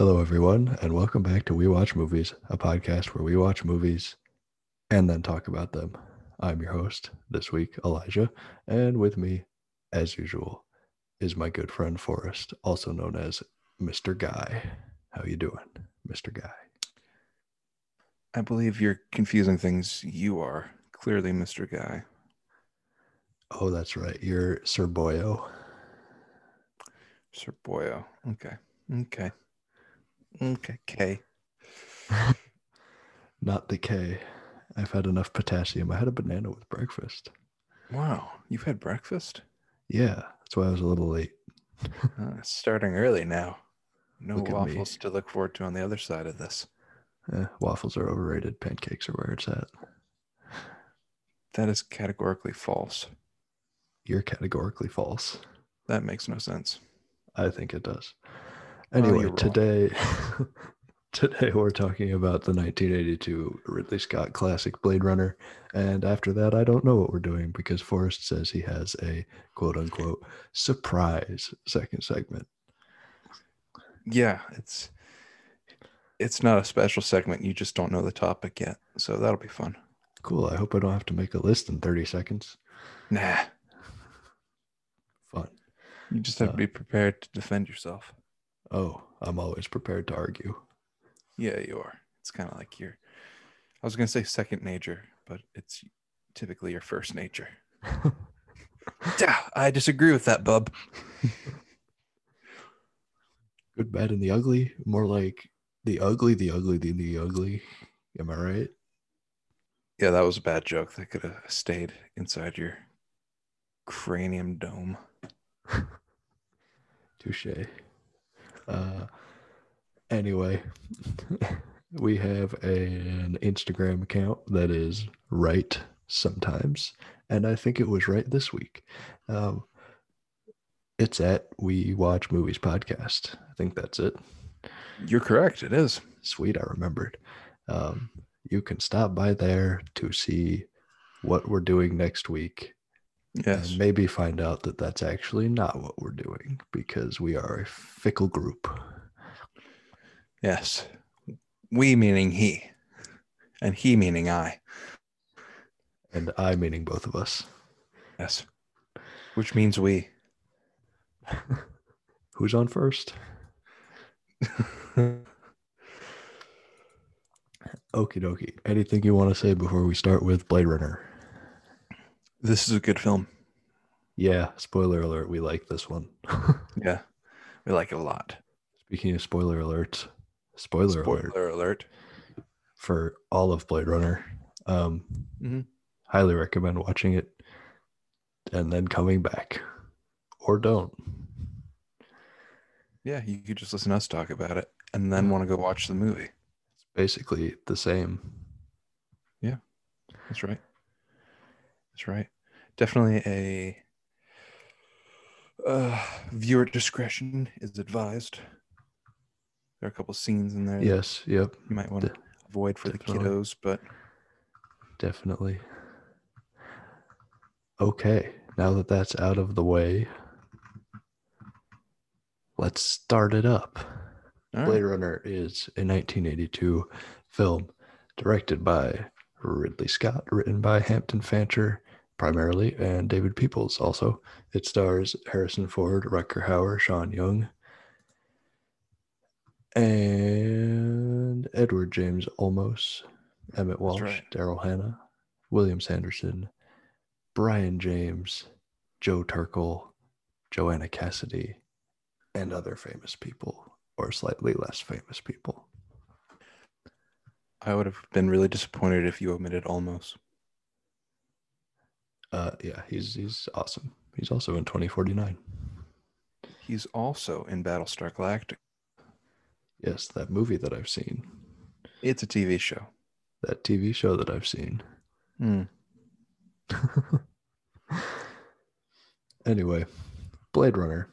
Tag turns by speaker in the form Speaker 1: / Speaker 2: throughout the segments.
Speaker 1: Hello, everyone, and welcome back to We Watch Movies, a podcast where we watch movies and then talk about them. I'm your host this week, Elijah, and with me, as usual, is my good friend Forrest, also known as Mr. Guy. How you doing, Mr. Guy?
Speaker 2: I believe you're confusing things. You are clearly Mr. Guy.
Speaker 1: Oh, that's right. You're Sir Boyo.
Speaker 2: Sir Boyo. Okay. Okay. Okay. K.
Speaker 1: Not the K. I've had enough potassium. I had a banana with breakfast.
Speaker 2: Wow. You've had breakfast?
Speaker 1: Yeah, that's why I was a little late.
Speaker 2: Uh, it's starting early now. No
Speaker 1: Look
Speaker 2: waffles to look forward to on the other side of this.
Speaker 1: Eh, waffles are overrated. Pancakes are where it's at.
Speaker 2: That is categorically false.
Speaker 1: You're categorically false.
Speaker 2: That makes no sense.
Speaker 1: I think it does.
Speaker 2: Well,
Speaker 1: Anyway,
Speaker 2: you're
Speaker 1: today today we're talking about the 1982 Ridley Scott classic Blade Runner, and after that, I don't know what we're doing because Forrest says he has a quote unquote surprise second segment.
Speaker 2: Yeah, it's it's not a special segment. You just don't know the topic yet. So that'll be fun.
Speaker 1: Cool. I hope I don't have to make a list in 30 seconds.
Speaker 2: Nah.
Speaker 1: Fun.
Speaker 2: You just have
Speaker 1: Uh,
Speaker 2: to be prepared to defend yourself.
Speaker 1: Oh, I'm always prepared to argue.
Speaker 2: Yeah, you are. It's kind of like your I was going to say second nature, but it's typically your first nature. I disagree with that, bub.
Speaker 1: Good, bad, and the ugly. More like the ugly, the ugly, the, the ugly. Am I right?
Speaker 2: Yeah, that was a bad joke. That could have stayed inside your cranium dome.
Speaker 1: Touche. Uh, anyway, we have an Instagram account that is right sometimes, and I think it was right this week. Um, it's at We Watch Movies Podcast. I think that's it.
Speaker 2: You're correct. It is.
Speaker 1: Sweet, I remembered. Um, you can stop by there to see what we're doing next week
Speaker 2: Yes.
Speaker 1: and maybe find out that that's actually not what we're doing because we are a fickle group.
Speaker 2: Yes. We meaning he, and he meaning I.
Speaker 1: And I meaning both of us.
Speaker 2: Yes. Which means we.
Speaker 1: Who's on first? Okie dokie. Anything you want to say before we start with Blade Runner?
Speaker 2: This is a good film.
Speaker 1: Yeah, spoiler alert. We like this one.
Speaker 2: Yeah. We like it a lot.
Speaker 1: Speaking of spoiler alerts, spoiler, alert
Speaker 2: Spoiler alert.
Speaker 1: for all of Blade Runner. Um,
Speaker 2: Mhm.
Speaker 1: Highly recommend watching it and then coming back, or don't.
Speaker 2: Yeah, you could just listen to us talk about it and then want to go watch the movie.
Speaker 1: It's basically the same.
Speaker 2: Yeah, that's right. That's right. Definitely a uh, viewer discretion is advised. There are a couple scenes in there
Speaker 1: Yes. Yep.
Speaker 2: you might want to
Speaker 1: De-
Speaker 2: avoid for the kiddos, but
Speaker 1: Definitely. Okay, now that that's out of the way, let's start it up.
Speaker 2: all
Speaker 1: Blade
Speaker 2: right.
Speaker 1: Runner is a 1982 film directed by Ridley Scott, written by Hampton Fancher primarily, and David Peoples also. It stars Harrison Ford, Rutger Hauer, Sean Young, and Edward James Olmos, Emmett Walsh,
Speaker 2: right.
Speaker 1: Daryl Hannah, William Sanderson, Brian James, Joe Turkel, Joanna Cassidy, and other famous people, or slightly less famous people.
Speaker 2: I would have been really disappointed if you omitted Olmos.
Speaker 1: Uh, yeah, he's he's awesome. He's also in 2049.
Speaker 2: He's also in Battlestar Galactica.
Speaker 1: Yes, that movie that I've seen,
Speaker 2: It's a TV show.
Speaker 1: that TV show that I've seen.
Speaker 2: Hmm.
Speaker 1: Anyway, Blade Runner.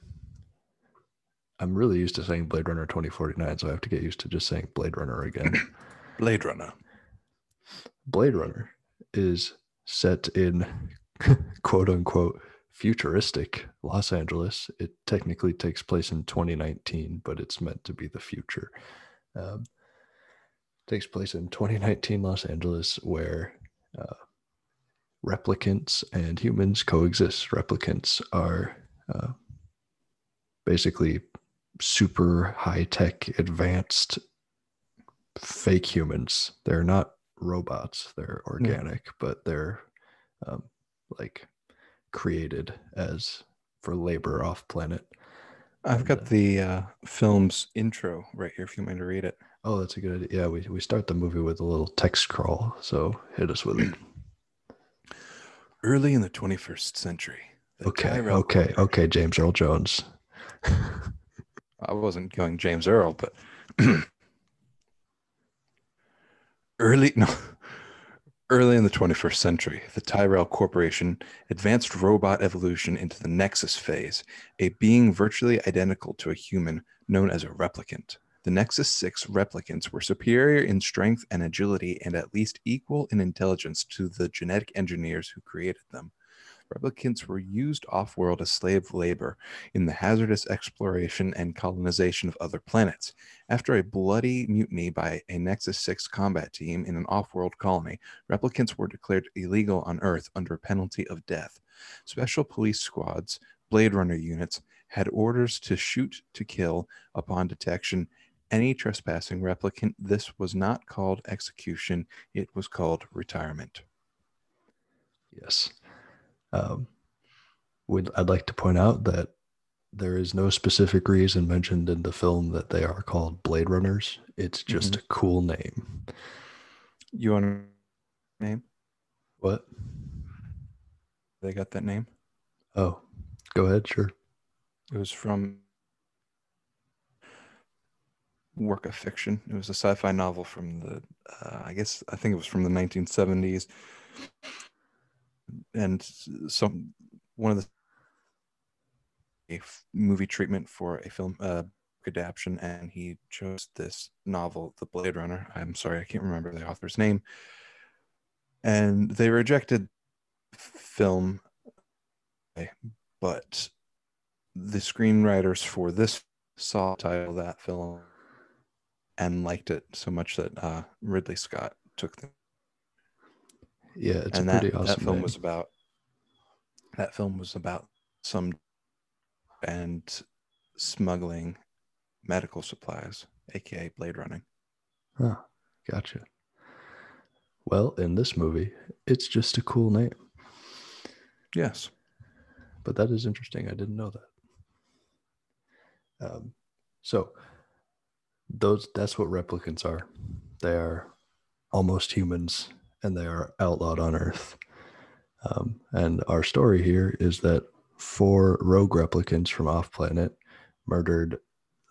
Speaker 1: I'm really used to saying Blade Runner 2049, so I have to get used to just saying Blade Runner again.
Speaker 2: Blade Runner.
Speaker 1: Blade Runner is set in quote unquote futuristic Los Angeles. It technically takes place in 2019, but it's meant to be the future. Um, takes place in 2019 Los Angeles, where uh, replicants and humans coexist. Replicants are uh, basically super high tech, advanced fake humans. They're not robots, they're organic, mm. but they're um, like created as for labor off planet.
Speaker 2: I've got uh, the uh, film's intro right here if you mind to read it.
Speaker 1: Oh, that's a good idea. Yeah, we, we start the movie with a little text crawl, so hit us with it.
Speaker 2: Early in the 21st century.
Speaker 1: Okay, okay, okay, James Earl Jones.
Speaker 2: I wasn't going James Earl, but early no early in the 21st century, the Tyrell Corporation advanced robot evolution into the Nexus phase, a being virtually identical to a human known as a replicant. The Nexus 6 replicants were superior in strength and agility and at least equal in intelligence to the genetic engineers who created them replicants were used off world as slave labor in the hazardous exploration and colonization of other planets. After a bloody mutiny by a Nexus 6 combat team in an off world colony, replicants were declared illegal on Earth under penalty of death. Special police squads, Blade Runner units, had orders to shoot to kill upon detection any trespassing replicant. This was not called execution, it was called retirement.
Speaker 1: Yes. Um, would I'd like to point out that there is no specific reason mentioned in the film that they are called Blade Runners. It's just mm-hmm. a cool name.
Speaker 2: You want a name?
Speaker 1: What?
Speaker 2: They got that name?
Speaker 1: Oh, go ahead. Sure.
Speaker 2: It was from work of fiction. It was a sci-fi novel from the, uh, I guess, I think it was from the 1970s and some one of the a movie treatment for a film uh, adaptation, and he chose this novel, The Blade Runner. I'm sorry, I can't remember the author's name, and they rejected film, but the screenwriters for this saw title that film and liked it so much that uh, Ridley Scott took the
Speaker 1: yeah, it's and a pretty
Speaker 2: that,
Speaker 1: awesome.
Speaker 2: That film name. was about. That film was about some and smuggling medical supplies, aka blade running.
Speaker 1: Huh, gotcha. Well, in this movie, it's just a cool name.
Speaker 2: Yes.
Speaker 1: But that is interesting. I didn't know that. Um, so those that's what replicants are. They are almost humans and they are outlawed on Earth. Um, and our story here is that four rogue replicants from off planet murdered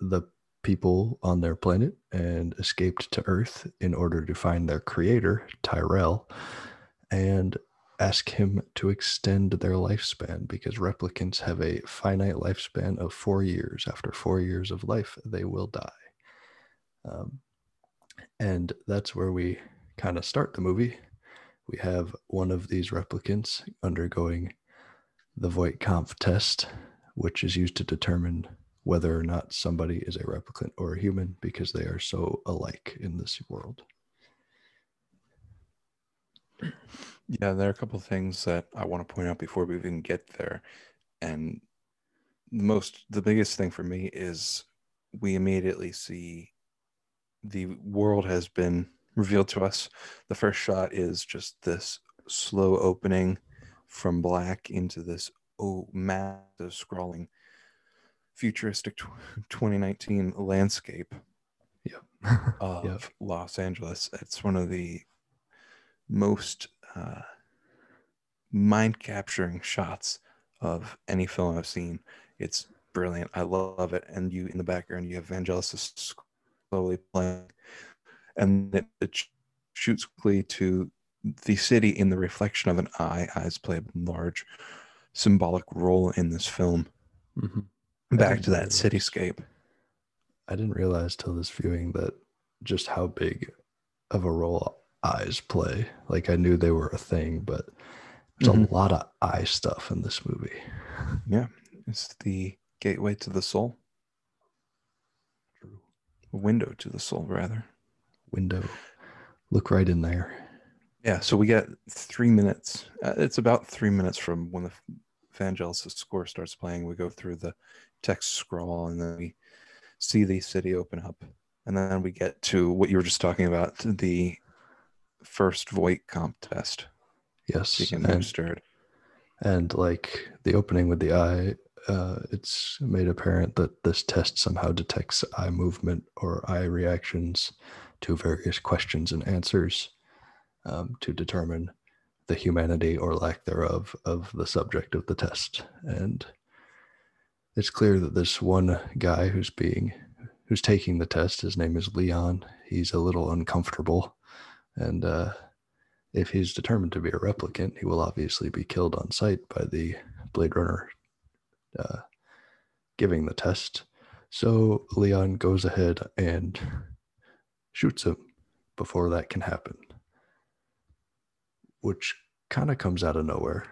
Speaker 1: the people on their planet and escaped to Earth in order to find their creator, Tyrell, and ask him to extend their lifespan because replicants have a finite lifespan of four years. After four years of life, they will die. Um, and that's where we kind of start the movie, we have one of these replicants undergoing the Voight-Kampff test, which is used to determine whether or not somebody is a replicant or a human because they are so alike in this world.
Speaker 2: Yeah, there are a couple things that I want to point out before we even get there. And the most the biggest thing for me is we immediately see the world has been revealed to us. The first shot is just this slow opening from black into this oh massive scrawling futuristic 2019 landscape
Speaker 1: yep.
Speaker 2: of yep. Los Angeles. It's one of the most uh, mind capturing shots of any film I've seen. It's brilliant. I love it. And you in the background, you have Vangelis slowly playing and it, it shoots quickly to the city in the reflection of an eye. Eyes play a large symbolic role in this film. Mm-hmm. Back to that cityscape.
Speaker 1: I didn't realize till this viewing that just how big of a role eyes play. Like I knew they were a thing, but There's
Speaker 2: Mhm.
Speaker 1: a lot of eye stuff in this movie.
Speaker 2: Yeah, it's the gateway to the soul, a window to the soul, rather.
Speaker 1: Window. Look right in there.
Speaker 2: Yeah, so we get three minutes. Uh, it's about three minutes from when the Vangelis score starts playing. We go through the text scroll and then we see the city open up. And then we get to what you were just talking about the first Voight-Kampff test
Speaker 1: Yes. And, and like the opening with the eye, uh, it's made apparent that this test somehow detects eye movement or eye reactions to various questions and answers um, to determine the humanity or lack thereof of the subject of the test. And it's clear that this one guy who's being who's taking the test, his name is Leon. He's a little uncomfortable, and uh, if he's determined to be a replicant, he will obviously be killed on sight by the Blade Runner uh, giving the test. So Leon goes ahead and shoots him before that can happen, which kind of comes out of nowhere.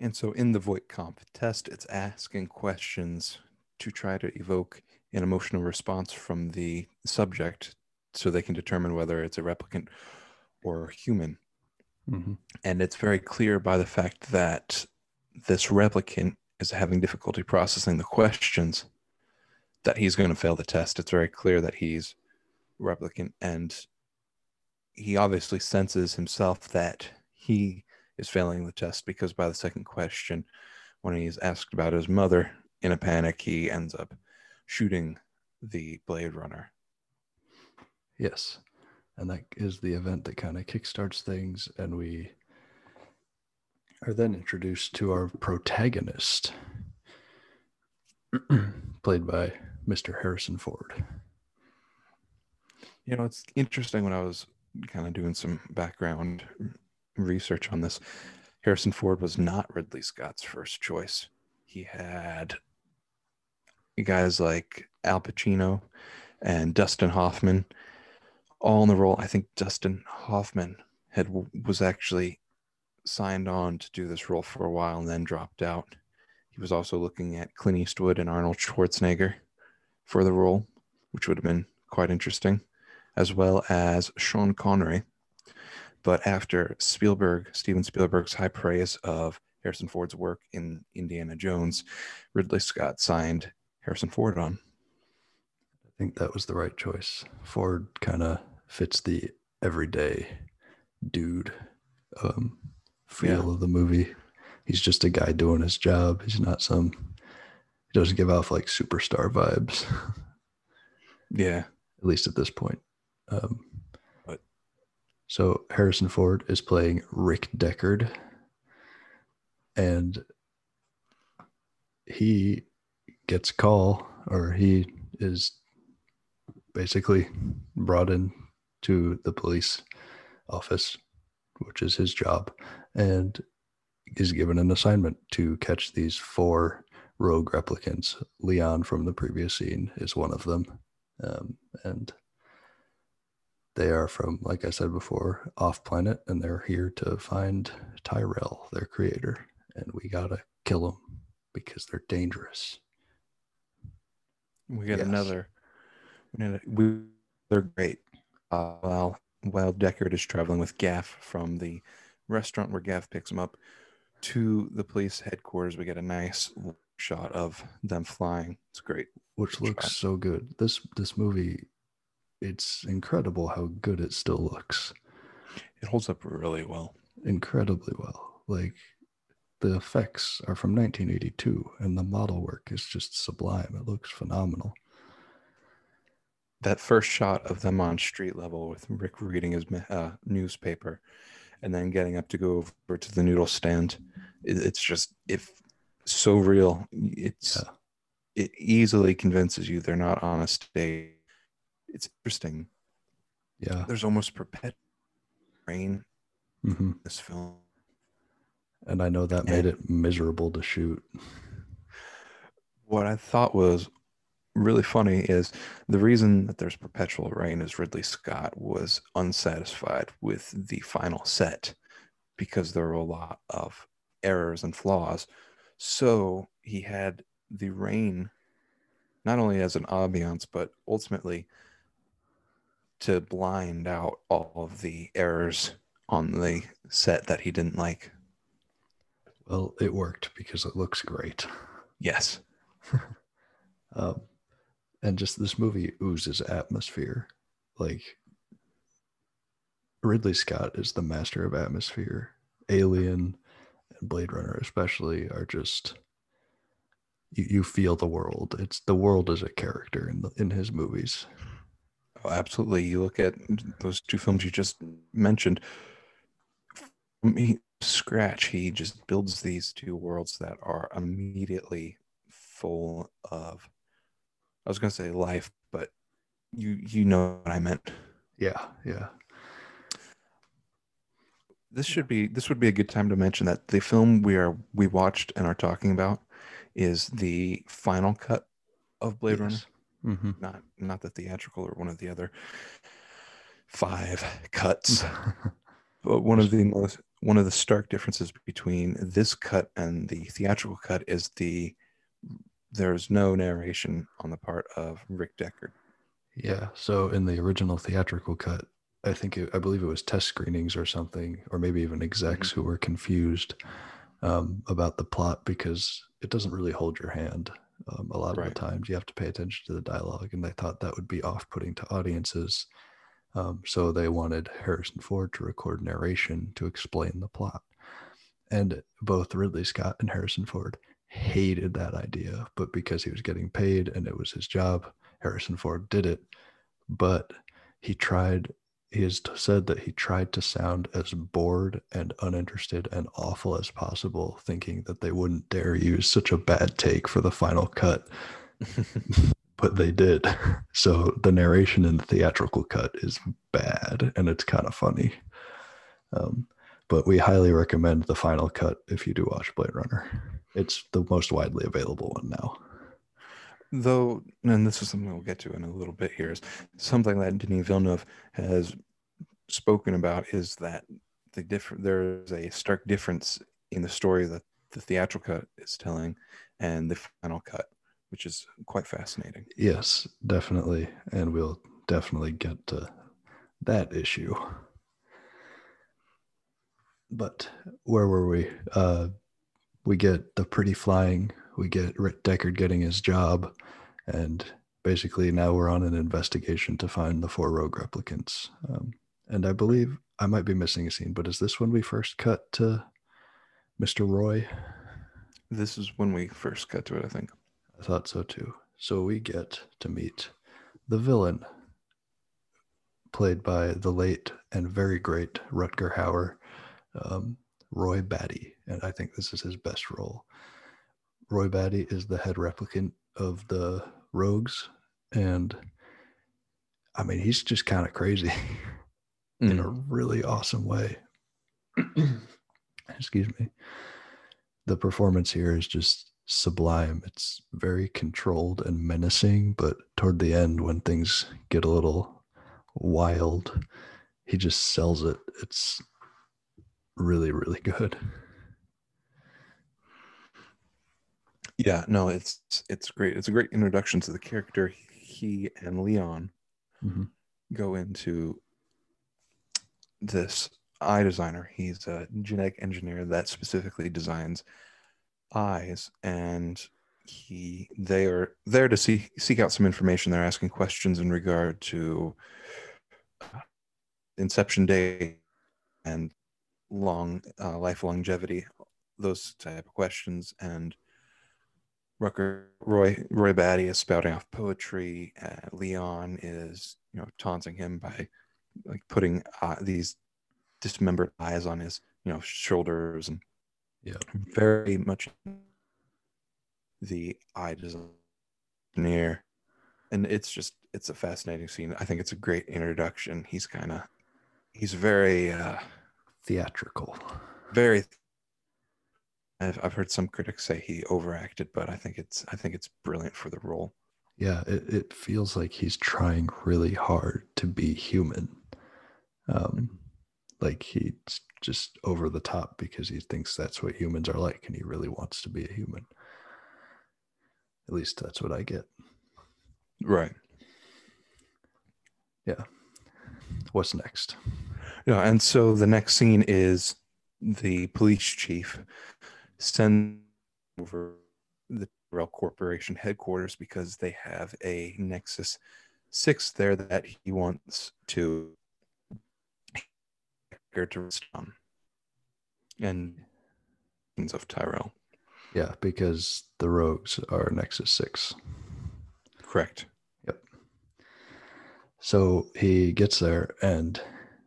Speaker 2: And so in the Voight-Kampff test, it's asking questions to try to evoke an emotional response from the subject so they can determine whether it's a replicant or human. Mm-hmm. And it's very clear by the fact that this replicant is having difficulty processing the questions that he's going to fail the test. It's very clear that he's replicant and he obviously senses himself that he is failing the test because by the second question, when he's asked about his mother in a panic, he ends up shooting the Blade Runner.
Speaker 1: Yes. And that is the event that kind of kickstarts things. And we are then introduced to our protagonist, played by Mr. Harrison Ford.
Speaker 2: You know, it's interesting when I was kind of doing some background research on this. Harrison Ford was not Ridley Scott's first choice. He had guys like Al Pacino and Dustin Hoffman all in the role. I think Dustin Hoffman had was actually signed on to do this role for a while and then dropped out. He was also looking at Clint Eastwood and Arnold Schwarzenegger for the role, which would have been quite interesting, as well as Sean Connery. But after Spielberg, Steven Spielberg's high praise of Harrison Ford's work in Indiana Jones, Ridley Scott signed Harrison Ford on.
Speaker 1: I think that was the right choice. Ford kind of fits the everyday dude um, feel
Speaker 2: Yeah.
Speaker 1: of the movie. He's just a guy doing his job. He's not some, he doesn't give off like superstar vibes,
Speaker 2: Yeah.
Speaker 1: at least at this point. Um,
Speaker 2: But-
Speaker 1: so Harrison Ford is playing Rick Deckard, and he gets a call, or he is basically brought in to the police office, which is his job, and is given an assignment to catch these four rogue replicants. Leon from the previous scene is one of them. Um, and they are from, like I said before, off planet, and they're here to find Tyrell, their creator. And we gotta kill them because they're dangerous.
Speaker 2: We got
Speaker 1: Yes.
Speaker 2: another. We, had a- we they're great. Uh, while while Deckard is traveling with Gaff from the restaurant where Gaff picks him up to the police headquarters, we get a nice shot of them flying. It's great.
Speaker 1: which looks
Speaker 2: shot.
Speaker 1: so good. This this movie, it's incredible how good it still looks.
Speaker 2: It holds up really well.
Speaker 1: Incredibly well. Like the effects are from 1982, and the model work is just sublime. It looks phenomenal.
Speaker 2: That first shot of them on street level with Rick reading his uh, newspaper, and then getting up to go over to the noodle stand, it's just if so real. It's
Speaker 1: Yeah.
Speaker 2: it easily convinces you they're not on a stage. It's interesting.
Speaker 1: Yeah.
Speaker 2: There's almost perpetual rain
Speaker 1: hmm
Speaker 2: in this film.
Speaker 1: And I know that made it miserable to shoot.
Speaker 2: What I thought was really funny is the reason that there's perpetual rain is Ridley Scott was unsatisfied with the final set because there were a lot of errors and flaws. So he had the rain not only as an ambiance, but ultimately to blind out all of the errors on the set that he didn't like.
Speaker 1: Well, it worked because it looks great.
Speaker 2: Yes.
Speaker 1: um, and just this movie oozes atmosphere. Like Ridley Scott is the master of atmosphere. Alien and Blade Runner, especially, are just you, you feel the world. It's the world is a character in the, in his movies.
Speaker 2: Oh, absolutely. You look at those two films you just mentioned. He, scratch, he just builds these two worlds that are immediately full of I was gonna say life, but you you know what I meant.
Speaker 1: Yeah, yeah.
Speaker 2: This should be this would be a good time to mention that the film we are we watched and are talking about is the final cut of Blade yes. Runner. Mm-hmm. Not not the theatrical or one of the other five cuts. but one of the most one of the stark differences between this cut and the theatrical cut is the there's no narration on the part of Rick Deckard.
Speaker 1: Yeah. So in the original theatrical cut, I think it, I believe it was test screenings or something, or maybe even execs mm-hmm. who were confused um, about the plot because it doesn't really hold your hand. Um, a lot right. of the times you have to pay attention to the dialogue, and they thought that would be off-putting to audiences. Um, so they wanted Harrison Ford to record narration to explain the plot. And both Ridley Scott and Harrison Ford hated that idea, but because he was getting paid and it was his job, Harrison Ford did it. But he tried, he has said that he tried to sound as bored and uninterested and awful as possible, thinking that they wouldn't dare use such a bad take for the final cut. but they did. So the narration in the theatrical cut is bad and it's kind of funny. Um, but we highly recommend the final cut if you do watch Blade Runner. It's the most widely available one now.
Speaker 2: Though, and this is something we'll get to in a little bit here, is something that Denis Villeneuve has spoken about is that the different there's a stark difference in the story that the theatrical cut is telling and the final cut, which is quite fascinating.
Speaker 1: Yes, definitely, and we'll definitely get to that issue. But where were we? Uh, we get the pretty flying, we get Rick Deckard getting his job, and basically now we're on an investigation to find the four rogue replicants. Um, and I believe I might be missing a scene, but is this when we first cut to Mr. Roy?
Speaker 2: This is when we first cut to it, I think.
Speaker 1: I thought so too. So we get to meet the villain, played by the late and very great Rutger Hauer. Um, Roy Batty, and I think this is his best role. Roy Batty is the head replicant of the Rogues, and I mean, he's just kind of crazy mm. in a mm. really awesome way. Excuse me. The performance here is just sublime. It's very controlled and menacing, but toward the end, when things get a little wild, he just sells it. It's really, really good.
Speaker 2: Yeah, no, it's it's great. It's a great introduction to the character. He and Leon mm-hmm. go into this eye designer. He's a genetic engineer that specifically designs eyes, and he they are there to see seek out some information. They're asking questions in regard to inception day and long uh, life longevity, those type of questions. And Rutger Roy Roy Batty is spouting off poetry. Uh, Leon is you know taunting him by like putting uh, these dismembered eyes on his you know shoulders and
Speaker 1: yeah
Speaker 2: very much the eye design near and it's just it's a fascinating scene i think it's a great introduction he's kind of he's very uh
Speaker 1: theatrical.
Speaker 2: Very. I've, I've heard some critics say he overacted, but I think it's I think it's brilliant for the role.
Speaker 1: Yeah, it, it feels like he's trying really hard to be human. Um, like he's just over the top because he thinks that's what humans are like and he really wants to be a human. At least that's what I get.
Speaker 2: Right.
Speaker 1: Yeah. What's next?
Speaker 2: Yeah, and so the next scene is the police chief send over the Tyrell Corporation headquarters because they have a Nexus 6 there that he wants to to rest on. And of Tyrell.
Speaker 1: Yeah, because the rogues are Nexus 6.
Speaker 2: Correct.
Speaker 1: Yep. So he gets there and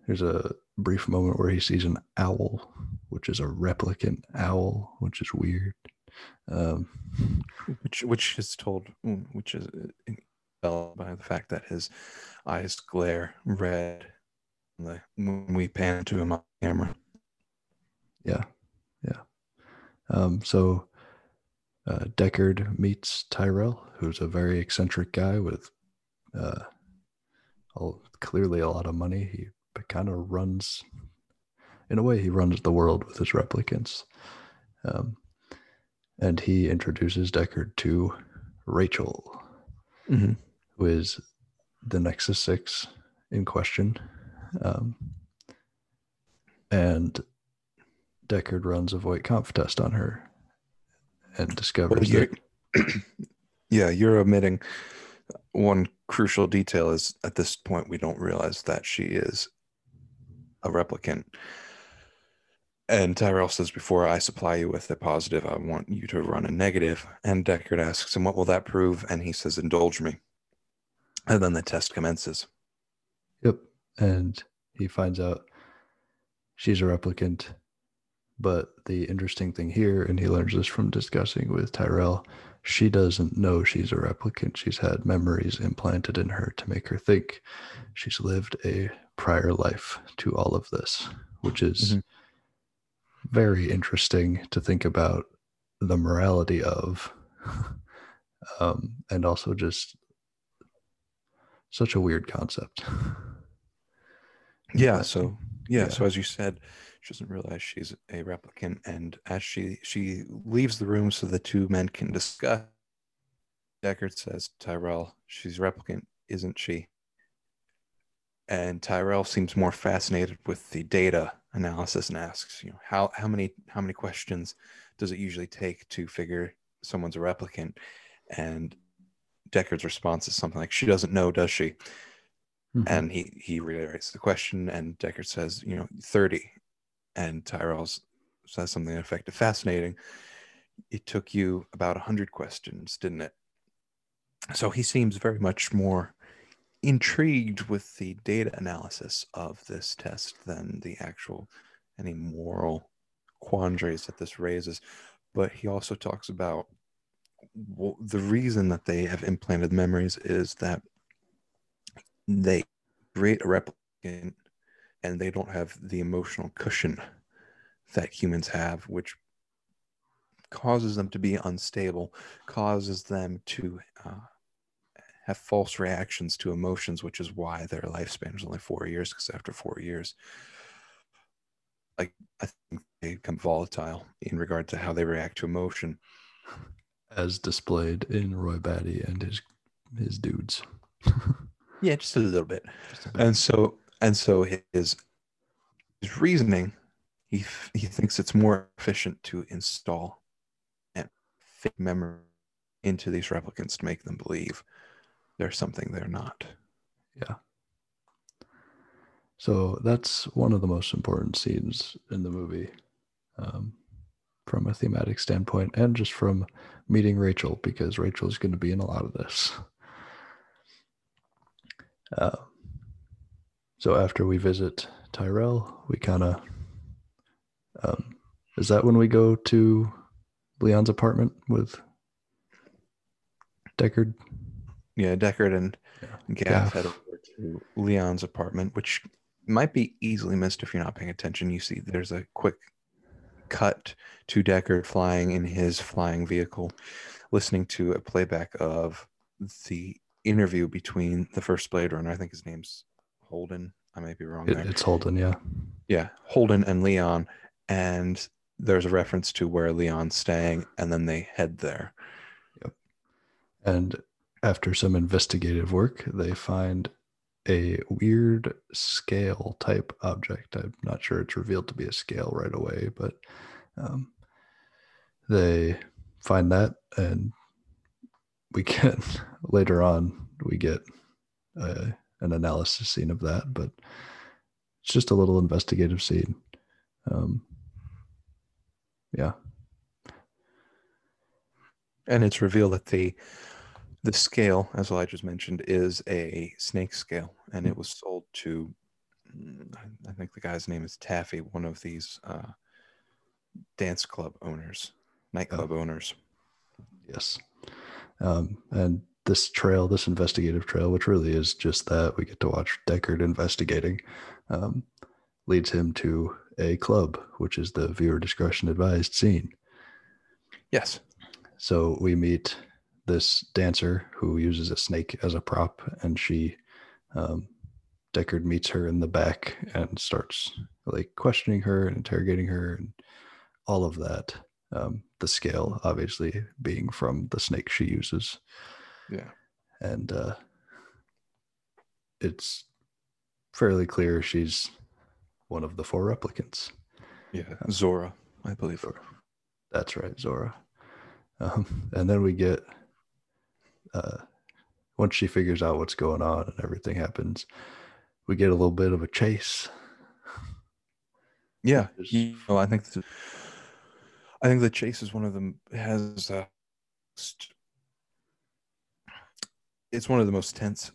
Speaker 1: there's a brief moment where he sees an owl, which is a replicant owl, which is weird. Um,
Speaker 2: which which is told, mm, which is uh, by the fact that his eyes glare red when we pan to him on camera.
Speaker 1: Yeah, yeah. Um, so uh, Deckard meets Tyrell, who's a very eccentric guy with uh, clearly a lot of money. He kind of runs, in a way, he runs the world with his replicants. Um, and he introduces Deckard to Rachel,
Speaker 2: mm-hmm.
Speaker 1: who is the Nexus 6 in question. Um, and Deckard runs a Voight-Kampff test on her and discovers well,
Speaker 2: that. yeah, you're omitting one crucial detail is at this point we don't realize that she is a replicant. And Tyrell says, Before I supply you with a positive, I want you to run a negative. And Deckard asks him, What will that prove? And he says, Indulge me. And then the test commences.
Speaker 1: Yep. And he finds out she's a replicant. But the interesting thing here, and he learns this from discussing with Tyrell, she doesn't know she's a replicant. She's had memories implanted in her to make her think she's lived a prior life to all of this, which is mm-hmm. very interesting to think about the morality of, um, and also just such a weird concept.
Speaker 2: Yeah. So yeah, yeah. So as you said, she doesn't realize she's a replicant, and as she she leaves the room so the two men can discuss, Deckard says, "Tyrell, she's replicant, isn't she?" And Tyrell seems more fascinated with the data analysis and asks, "You know, how how many how many questions does it usually take to figure someone's a replicant?" And Deckard's response is something like, "She doesn't know, does she?" Mm-hmm. And he he reiterates the question, and Deckard says, "You know, 30 and Tyrell says something effective, fascinating. It took you about 100 questions, didn't it? So he seems very much more intrigued with the data analysis of this test than the actual any moral quandaries that this raises. But he also talks about well, the reason that they have implanted memories is that they create a replicant and they don't have the emotional cushion that humans have, which causes them to be unstable, causes them to uh, have false reactions to emotions, which is why their lifespan is only four years. Because after four years, like I think they become volatile in regard to how they react to emotion,
Speaker 1: as displayed in Roy Batty and his his dudes.
Speaker 2: yeah, just a little bit. A bit. And so and so his his reasoning, he he thinks it's more efficient to install and fit memory into these replicants to make them believe they're something they're not.
Speaker 1: Yeah. So that's one of the most important scenes in the movie, um, from a thematic standpoint, and just from meeting Rachel because Rachel is going to be in a lot of this. Uh, so after we visit Tyrell, we kind of um, is that when we go to Leon's apartment with Deckard?
Speaker 2: Yeah, Deckard and yeah. Gaff head over to Leon's apartment, which might be easily missed if you're not paying attention. You see, there's a quick cut to Deckard flying in his flying vehicle, listening to a playback of the interview between the first Blade Runner. I think his name's Holden. I may be wrong
Speaker 1: It,
Speaker 2: there.
Speaker 1: it's Holden, yeah.
Speaker 2: Yeah, Holden and Leon, and there's a reference to where Leon's staying, and then they head there. Yep.
Speaker 1: And after some investigative work, they find a weird scale type object. I'm not sure it's revealed to be a scale right away, but um, they find that, and we get later on we get uh, an analysis scene of that, but it's just a little investigative scene. Um, yeah,
Speaker 2: And it's revealed that the the scale, as Elijah's mentioned, is a snake scale, and it was sold to mm, I- think the guy's name is Taffey, one of these uh, dance club owners, nightclub owners.
Speaker 1: Yes. Um, and this trail, this investigative trail, which really is just that, we get to watch Deckard investigating, um, leads him to a club, which is the viewer discretion advised scene.
Speaker 2: Yes.
Speaker 1: So we meet this dancer who uses a snake as a prop, and she, um, Deckard meets her in the back and starts like questioning her and interrogating her and all of that. Um, the scale, obviously, being from the snake she uses,
Speaker 2: Yeah.
Speaker 1: and uh, it's fairly clear she's one of the four replicants.
Speaker 2: Yeah. Zhora, I believe.
Speaker 1: That's right, Zhora. Um, and then we get, uh, once she figures out what's going on and everything happens, we get a little bit of a chase.
Speaker 2: Yeah. You know, I think the, I think the chase is one of them has uh, it's one of the most tense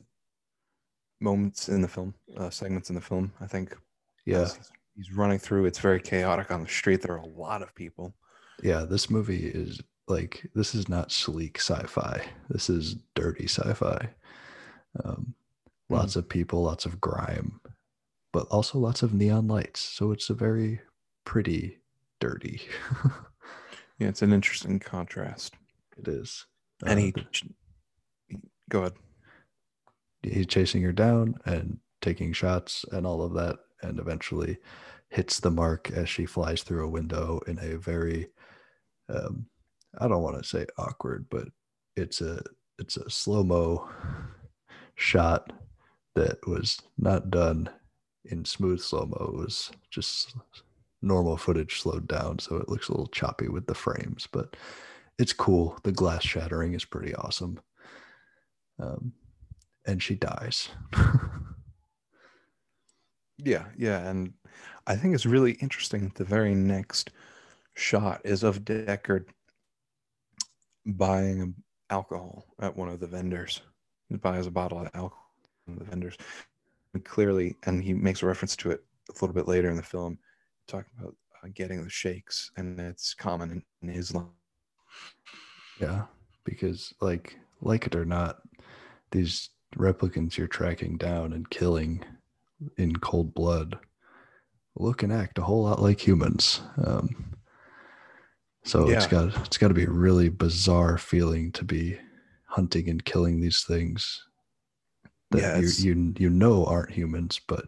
Speaker 2: moments in the film, uh, segments in the film. I think.
Speaker 1: Yeah,
Speaker 2: He's, he's running through. It's very chaotic on the street. There are a lot of people.
Speaker 1: yeah. This movie is like this is not sleek sci-fi. This is dirty sci-fi. Um, lots of people, lots of grime, but also lots of neon lights. So it's a very pretty dirty.
Speaker 2: Yeah, it's an interesting contrast.
Speaker 1: it is.
Speaker 2: And
Speaker 1: Uh,
Speaker 2: he,
Speaker 1: the-
Speaker 2: go ahead.
Speaker 1: he's chasing her down and taking shots and all of that and eventually hits the mark as she flies through a window in a very um, i don't want to say awkward but it's a it's a slow-mo shot that was not done in smooth slow-mo it was just normal footage slowed down so it looks a little choppy with the frames but it's cool the glass shattering is pretty awesome um, and she dies.
Speaker 2: Yeah, yeah, and I think it's really interesting. The very next shot is of Deckard buying alcohol at one of the vendors. He buys a bottle of alcohol from the vendors. And clearly, and he makes a reference to it a little bit later in the film, talking about uh, getting the shakes, and it's common in, in Islam.
Speaker 1: yeah, because like like it or not, these replicants you're tracking down and killing in cold blood look and act a whole lot like humans. Um, so it's
Speaker 2: Yeah.
Speaker 1: got it's got to be a really bizarre feeling to be hunting and killing these things that
Speaker 2: Yeah,
Speaker 1: you, you you know aren't humans, but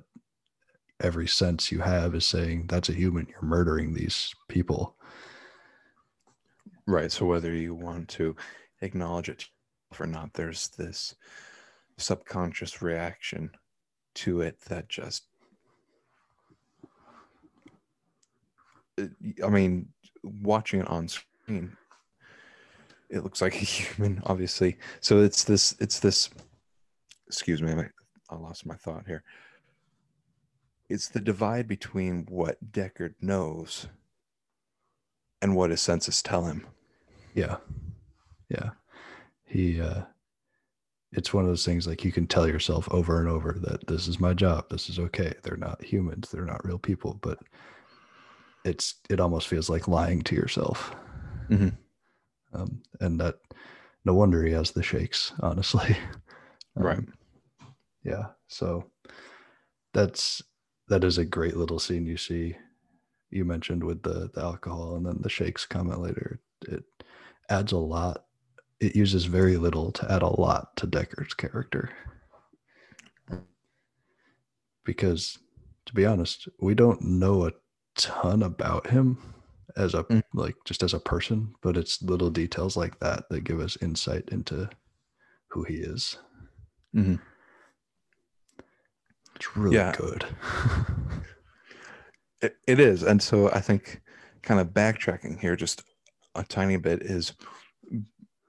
Speaker 1: every sense you have is saying that's a human. You're murdering these people.
Speaker 2: Right. So whether you want to acknowledge it or not, there's this subconscious reaction to it that just uh, I mean, watching it on screen, it looks like a human, obviously. So it's this, it's this. Excuse me, I lost my thought here. It's the divide between what Deckard knows and what his senses tell him.
Speaker 1: Yeah. Yeah. He uh it's one of those things like you can tell yourself over and over that this is my job, this is okay. They're not humans, they're not real people, but it's it almost feels like lying to yourself.
Speaker 2: Mhm.
Speaker 1: Um and that no wonder he has the shakes, honestly.
Speaker 2: Right.
Speaker 1: Um, yeah. So that's that is a great little scene you see. You mentioned with the the alcohol and then the shakes comment later. It adds a lot it uses very little to add a lot to Deckard's character. Because to be honest, we don't know a ton about him as a
Speaker 2: Mm.
Speaker 1: like just as a person, but it's little details like that that give us insight into who he is.
Speaker 2: Mhm.
Speaker 1: It's really
Speaker 2: Yeah.
Speaker 1: good.
Speaker 2: It, it is. And so I think kind of backtracking here just a tiny bit is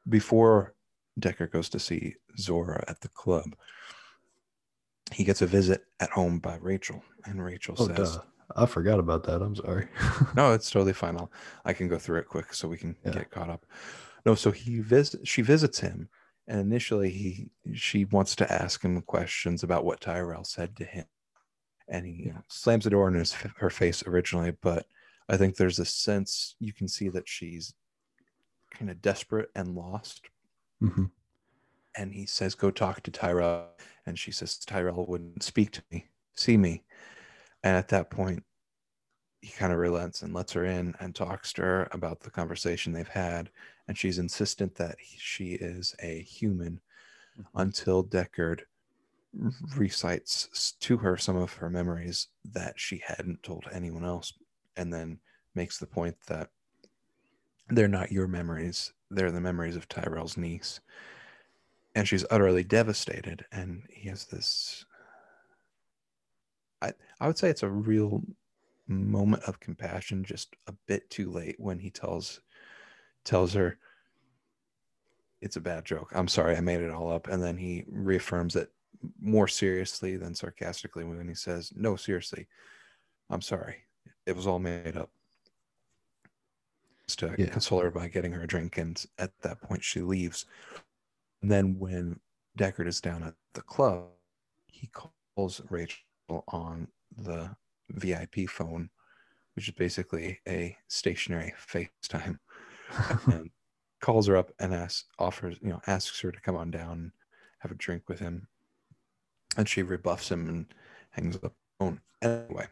Speaker 2: before Deckard goes to see Zhora at the club, he gets a visit at home by Rachel. And Rachel
Speaker 1: oh,
Speaker 2: says,
Speaker 1: duh. I forgot about that. I'm sorry.
Speaker 2: No, it's totally fine. I'll, I can go through it quick so we can
Speaker 1: Yeah.
Speaker 2: get caught up. No, so he visit she visits him, and initially he she wants to ask him questions about what Tyrell said to him, and he know, slams the door in his her face originally. But I think there's a sense you can see that she's kind of desperate and lost.
Speaker 1: Mhm.
Speaker 2: And he says, "Go talk to Tyrell," and she says, "Tyrell wouldn't speak to me, see me." And at that point, he kind of relents and lets her in and talks to her about the conversation they've had. And she's insistent that he- she is a human mm-hmm. until Deckard recites to her some of her memories that she hadn't told anyone else. And then makes the point that they're not your memories, they're the memories of Tyrell's niece. And she's utterly devastated. And he has this. I, I would say it's a real moment of compassion just a bit too late when he tells tells her it's a bad joke. I'm sorry i made it all up. And then he reaffirms it more seriously than sarcastically when he says no seriously i'm sorry. It was all made up. Just to
Speaker 1: Yeah.
Speaker 2: console her by getting her a drink and at that point she leaves. And then when deckard is down at the club he calls rachel on the VIP phone, which is basically a stationary FaceTime, and calls her up and asks, offers, you know, asks her to come on down and have a drink with him. And she rebuffs him and hangs up the phone. Anyway,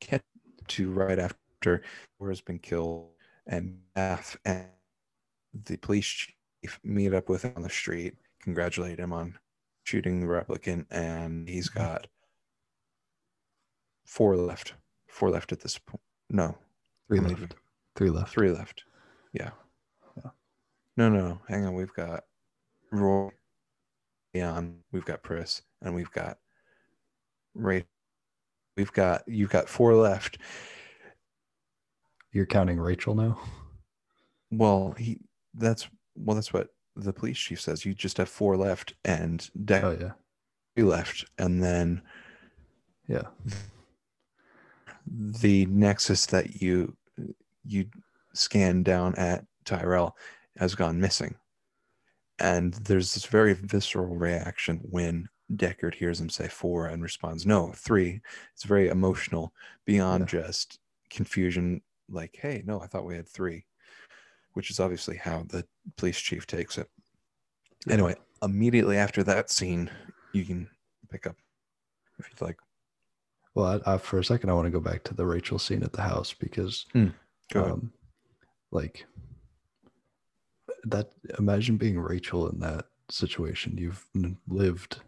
Speaker 2: get to right after Zhora has been killed, and Beth and the police chief meet up with him on the street, congratulate him on shooting the replicant, and he's mm-hmm. got four left. Four left at this point. No,
Speaker 1: Three left. Three left.
Speaker 2: three left. Yeah.
Speaker 1: Yeah.
Speaker 2: No, no, no. Hang on. We've got Roy, Leon, we've got Pris, and we've got Ray. We've got you've got four left.
Speaker 1: You're counting Rachel now?
Speaker 2: Well, he that's well, that's what the police chief says. You just have four left and Deck
Speaker 1: Oh yeah.
Speaker 2: three left, and then
Speaker 1: Yeah.
Speaker 2: the nexus that you you scan down at Tyrell has gone missing. And there's this very visceral reaction when Deckard hears him say four and responds, no, three. It's very emotional beyond just confusion, like, hey, no, I thought we had three, which is obviously how the police chief takes it.
Speaker 1: Yeah.
Speaker 2: Anyway, immediately after that scene, you can pick up if you'd like.
Speaker 1: Well, I, I, for a second, I want to go back to the Rachel scene at the house because,
Speaker 2: ahead.
Speaker 1: um, like, that. Imagine being Rachel in that situation. You've lived.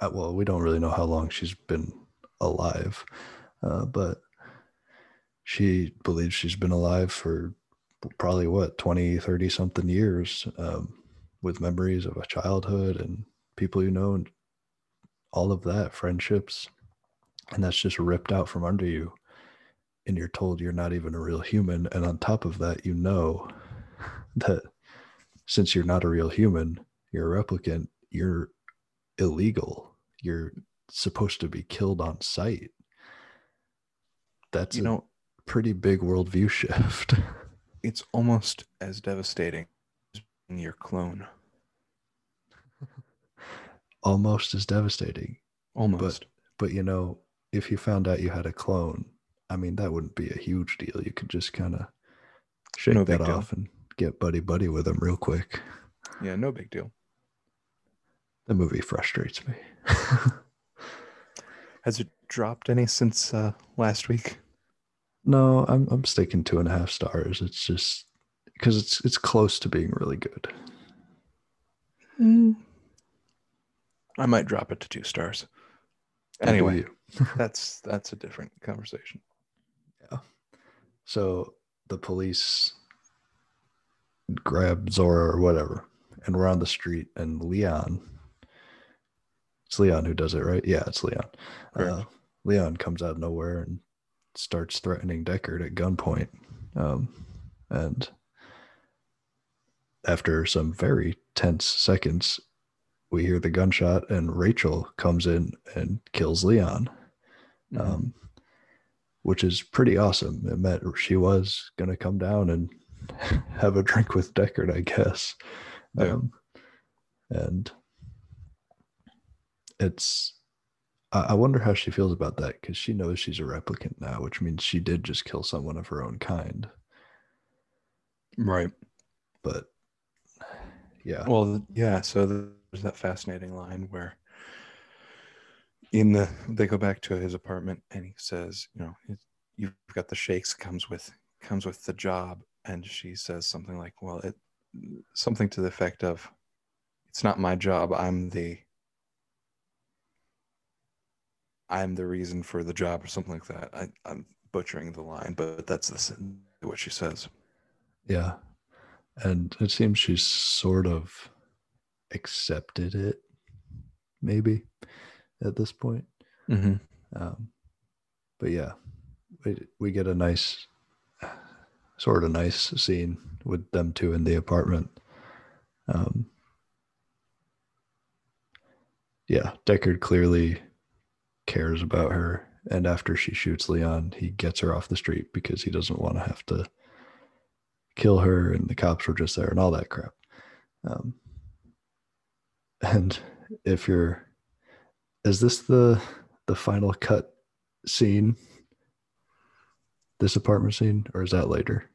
Speaker 1: Uh, well, we don't really know how long she's been alive, uh, but she believes she's been alive for probably what 20 30 something years um, with memories of a childhood and people you know and all of that friendships. And that's just ripped out from under you. And you're told you're not even a real human. And on top of that you know that since you're not a real human you're a replicant you're illegal. You're supposed to be killed on sight. That's
Speaker 2: You
Speaker 1: a
Speaker 2: know,
Speaker 1: pretty big worldview shift
Speaker 2: it's almost as devastating as being your clone.
Speaker 1: almost as devastating
Speaker 2: Almost.
Speaker 1: but you know if you found out you had a clone i mean that wouldn't be a huge deal you could just kind of shake
Speaker 2: No
Speaker 1: that
Speaker 2: deal.
Speaker 1: off and get buddy buddy with him real quick
Speaker 2: yeah, no big deal.
Speaker 1: the movie frustrates me
Speaker 2: Has it dropped any since uh, last week?
Speaker 1: No I'm, I'm sticking two and a half stars it's just because it's it's close to being really good.
Speaker 2: I might drop it to two stars. Anyway, that's that's a different conversation. Yeah.
Speaker 1: So the police grab Zhora or whatever, and we're on the street, and Leon. It's Leon who does it, right? Yeah, it's Leon. Uh, Leon comes out of nowhere and starts threatening Deckard at gunpoint. Um, and after some very tense seconds, we hear the gunshot, and Rachel comes in and kills Leon
Speaker 2: Mhm.
Speaker 1: um, which is pretty awesome. It meant she was going to come down and have a drink with Deckard, I guess.
Speaker 2: Yeah.
Speaker 1: Um, and it's, I, wonder how she feels about that because she knows she's a replicant now, which means she did just kill someone of her own kind.
Speaker 2: right.
Speaker 1: But yeah,
Speaker 2: Well, yeah. So there's that fascinating line where in the they go back to his apartment and he says, you know, you've got the shakes comes with comes with the job, and she says something like, well, it something to the effect of, it's not my job. I'm the I'm the reason for the job or something like that. I, I'm butchering the line, but that's the, what she says.
Speaker 1: yeah. And it seems she's sort of accepted it, maybe at this point.
Speaker 2: Mm-hmm.
Speaker 1: Um, but yeah, we, we get a nice, sort of nice scene with them two in the apartment. Um, yeah, Deckard clearly cares about her. And after she shoots Leon, he gets her off the street because he doesn't want to have to kill her. And the cops were just there and all that crap. Um, and if you're, is this the the final cut scene? This apartment scene, or is that later?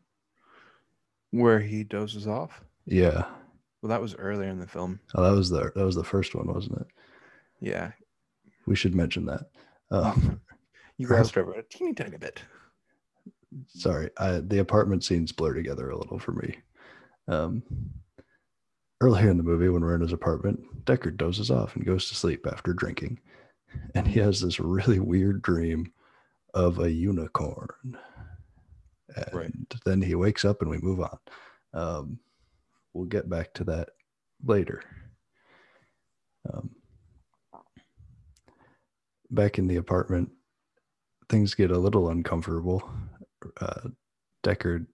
Speaker 2: Where he dozes off.
Speaker 1: Yeah.
Speaker 2: Well, that was earlier in the film.
Speaker 1: Oh, that was the that was the first one, wasn't it?
Speaker 2: Yeah,
Speaker 1: We should mention that. Um,
Speaker 2: you glossed over a teeny tiny bit.
Speaker 1: sorry, I, the apartment scenes blur together a little for me. Um, earlier in the movie, when we're in his apartment, Deckard dozes off and goes to sleep after drinking, and he has this really weird dream of a unicorn. And
Speaker 2: Right.
Speaker 1: then he wakes up and we move on. Um, we'll get back to that later. Um, back in the apartment, things get a little uncomfortable. Uh, Deckard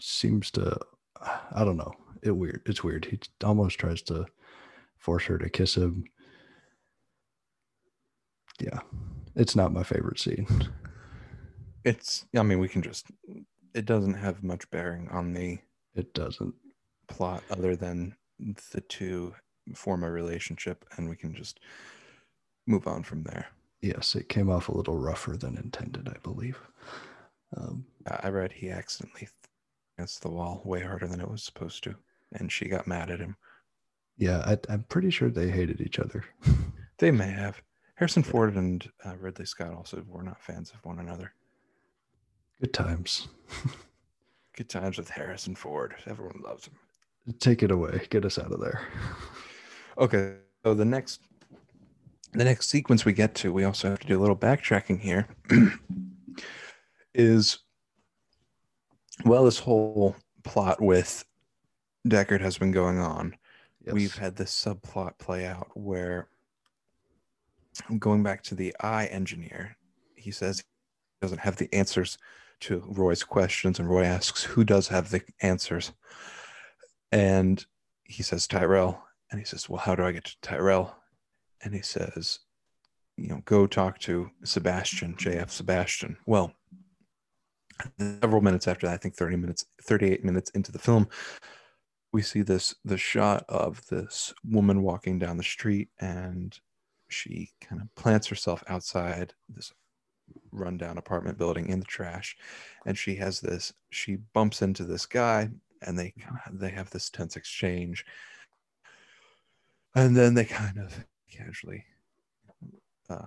Speaker 1: seems to, I don't know, it weird. It's weird. He almost tries to force her to kiss him. Yeah, it's not my favorite scene.
Speaker 2: It's. I mean, we can just. It doesn't have much bearing on the
Speaker 1: It doesn't.
Speaker 2: plot, other than the two form a relationship, and we can just move on from there.
Speaker 1: Yes, it came off a little rougher than intended, I believe. Um,
Speaker 2: I read he accidentally against the wall way harder than it was supposed to, and she got mad at him.
Speaker 1: yeah, I, I'm pretty sure they hated each other.
Speaker 2: They may have. Harrison Ford and uh, Ridley Scott also were not fans of one another.
Speaker 1: Good times.
Speaker 2: Good times with Harrison Ford. Everyone loves him.
Speaker 1: Take it away. Get us out of there.
Speaker 2: Okay, so the next the next sequence we get to, we also have to do a little backtracking here. is well, this whole plot with Deckard has been going on.
Speaker 1: Yes.
Speaker 2: We've had this subplot play out where I'm going back to the eye engineer, he says he doesn't have the answers to Roy's questions, and Roy asks who does have the answers. And he says Tyrell, and he says, Well, how do I get to Tyrell? And he says, you know, go talk to Sebastian, JF Sebastian. Well, several minutes after that, I think 30 minutes, 38 minutes into the film, we see this the shot of this woman walking down the street and she kind of plants herself outside this rundown apartment building in the trash and she has this she bumps into this guy and they they have this tense exchange and then they kind of casually uh,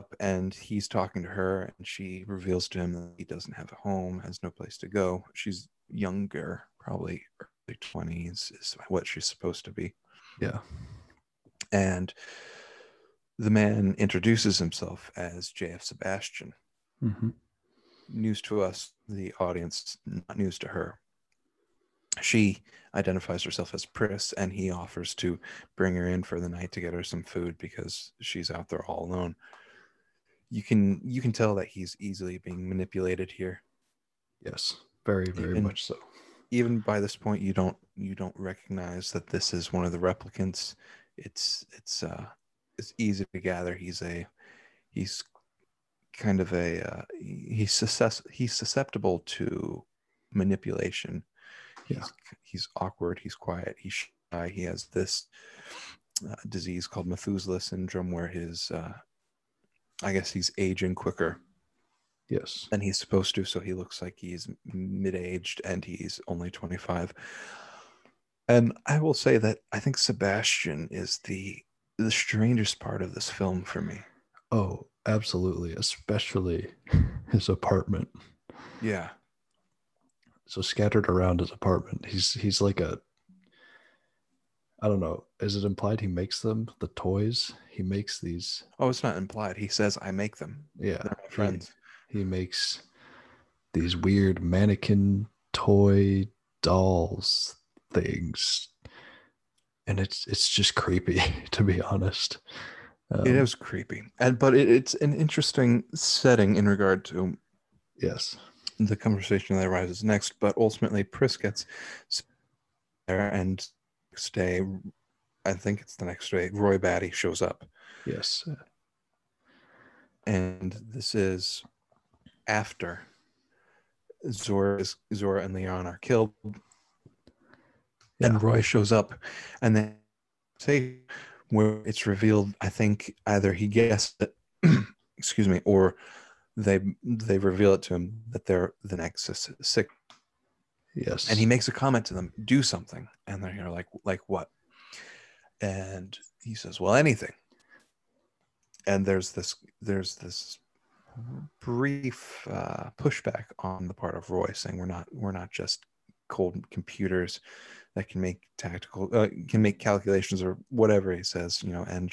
Speaker 2: up and he's talking to her and she reveals to him that he doesn't have a home has no place to go she's younger, probably early 20s is what she's supposed to be.
Speaker 1: Yeah.
Speaker 2: And the man introduces himself as J.F. Sebastian.
Speaker 1: Mm-hmm.
Speaker 2: News to us, the audience, not news to her. She identifies herself as Pris, and he offers to bring her in for the night to get her some food because she's out there all alone. You can you can tell that he's easily being manipulated here.
Speaker 1: Yes. Very, very
Speaker 2: And-
Speaker 1: much so.
Speaker 2: even by this point you don't you don't recognize that this is one of the replicants it's it's uh it's easy to gather he's a he's kind of a uh, he's suscess- he's susceptible to manipulation
Speaker 1: Yeah.
Speaker 2: he's awkward he's quiet he's shy he has this uh, disease called methuselah syndrome where his uh i guess he's aging quicker
Speaker 1: Yes.
Speaker 2: than he's supposed to. So he looks like he's mid aged and he's only 25. And I will say that I think Sebastian is the the strangest part of this film for me.
Speaker 1: Oh, absolutely. Especially his apartment.
Speaker 2: Yeah.
Speaker 1: So scattered around his apartment, he's he's like a I don't know. Is it implied he makes them the toys? He makes these.
Speaker 2: Oh, it's not implied. He says I make them.
Speaker 1: Yeah,
Speaker 2: my
Speaker 1: he-
Speaker 2: friends.
Speaker 1: He, makes these weird mannequin toy dolls things, and it's it's just creepy to be honest. Um,
Speaker 2: it is creepy. And but it, it's an interesting setting in regard to
Speaker 1: Yes.
Speaker 2: The conversation that arises next. But ultimately Pris gets there and next day I think it's the next day, Roy Batty shows up.
Speaker 1: Yes.
Speaker 2: and this is after Zhora is, Zhora and Leon are killed,
Speaker 1: Yeah.
Speaker 2: and Roy shows up, and then say where it's revealed. I think either he guessed it, excuse me, or they they reveal it to him that they're the Nexus six,
Speaker 1: Yes.
Speaker 2: and he makes a comment to them, "Do something," and they're like, "Like what?" And he says, "Well, anything." And there's this there's this brief uh, pushback on the part of Roy, saying we're not we're not just cold computers that can make tactical uh, can make calculations or whatever he says, you know. And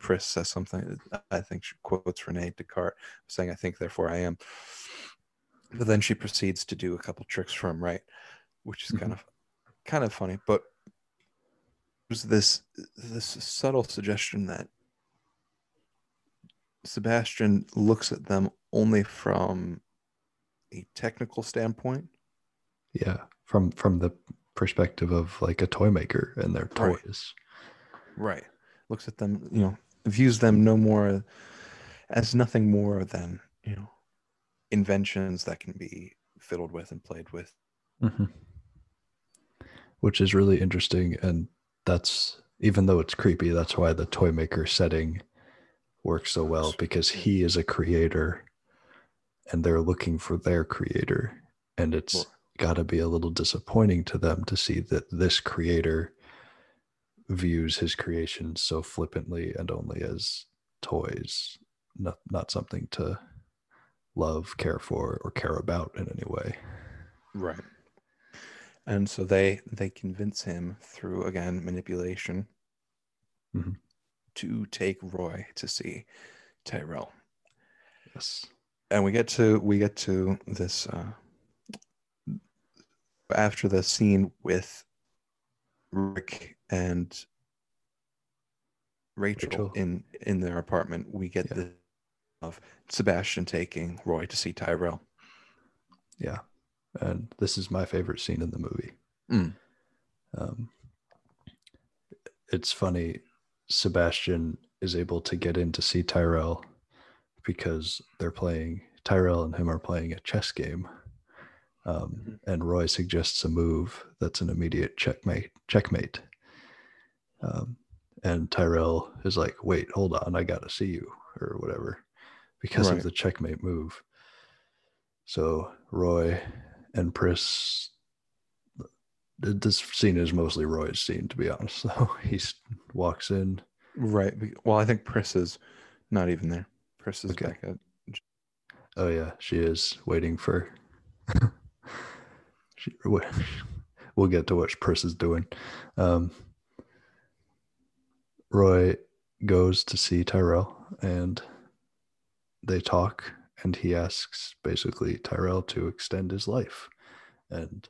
Speaker 2: Pris says something. I think she quotes Rene Descartes, saying, "I think, therefore I am." But then she proceeds to do a couple tricks for him, right? Which is kind of kind of funny, but there's this this subtle suggestion that Sebastian looks at them only from a technical standpoint.
Speaker 1: yeah, from from the perspective of like a toy maker and their toys.
Speaker 2: Right. Looks at them, you know, views them no more as nothing more than, you know, inventions that can be fiddled with and played with.
Speaker 1: Mhm. Which is really interesting. And that's, even though it's creepy, that's why the toy maker setting works so well because he is a creator and they're looking for their creator. And it's
Speaker 2: Sure.
Speaker 1: Got to be a little disappointing to them to see that this creator views his creations so flippantly and only as toys, not, not something to love, care for, or care about in any way.
Speaker 2: Right. And so they they convince him through again manipulation
Speaker 1: Mhm.
Speaker 2: to take Roy to see Tyrell.
Speaker 1: Yes.
Speaker 2: and we get to we get to this uh after the scene with rick and rachel,
Speaker 1: Rachel.
Speaker 2: in in their apartment we get
Speaker 1: Yeah.
Speaker 2: the of sebastian taking roy to see tyrell
Speaker 1: Yeah. And this is my favorite scene in the movie.
Speaker 2: Mm.
Speaker 1: Um, it's funny. Sebastian is able to get in to see Tyrell because they're playing, Tyrell and him are playing a chess game. Um,
Speaker 2: Mhm.
Speaker 1: And Roy suggests a move that's an immediate checkmate. Checkmate. Um, and Tyrell is like, wait, hold on, I got to see you, or whatever, because
Speaker 2: Right.
Speaker 1: of the checkmate move. So Roy and Pris. This scene is mostly Roy's scene, to be honest. So he walks in.
Speaker 2: right well i think pris is not even there pris is
Speaker 1: Okay.
Speaker 2: back at
Speaker 1: Oh yeah, she is waiting for. she- we'll get to what Pris is doing. Um, Roy goes to see Tyrell and they talk, and he asks basically Tyrell to extend his life. And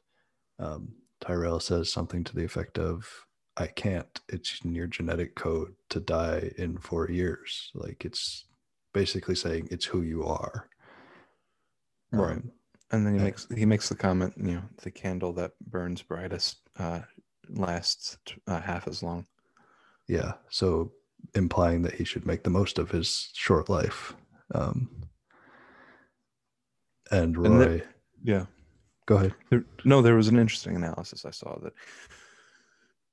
Speaker 1: um, Tyrell says something to the effect of, I can't. It's in your genetic code to die in four years. Like it's basically saying it's who you are.
Speaker 2: Right.
Speaker 1: Um,
Speaker 2: And then he makes he makes the comment, you know, the candle that burns brightest uh, lasts uh, half as long.
Speaker 1: yeah. So implying that he should make the most of his short life. Um, and Roy,
Speaker 2: And that- Yeah.
Speaker 1: go ahead.
Speaker 2: There, no, there was an interesting analysis I saw that,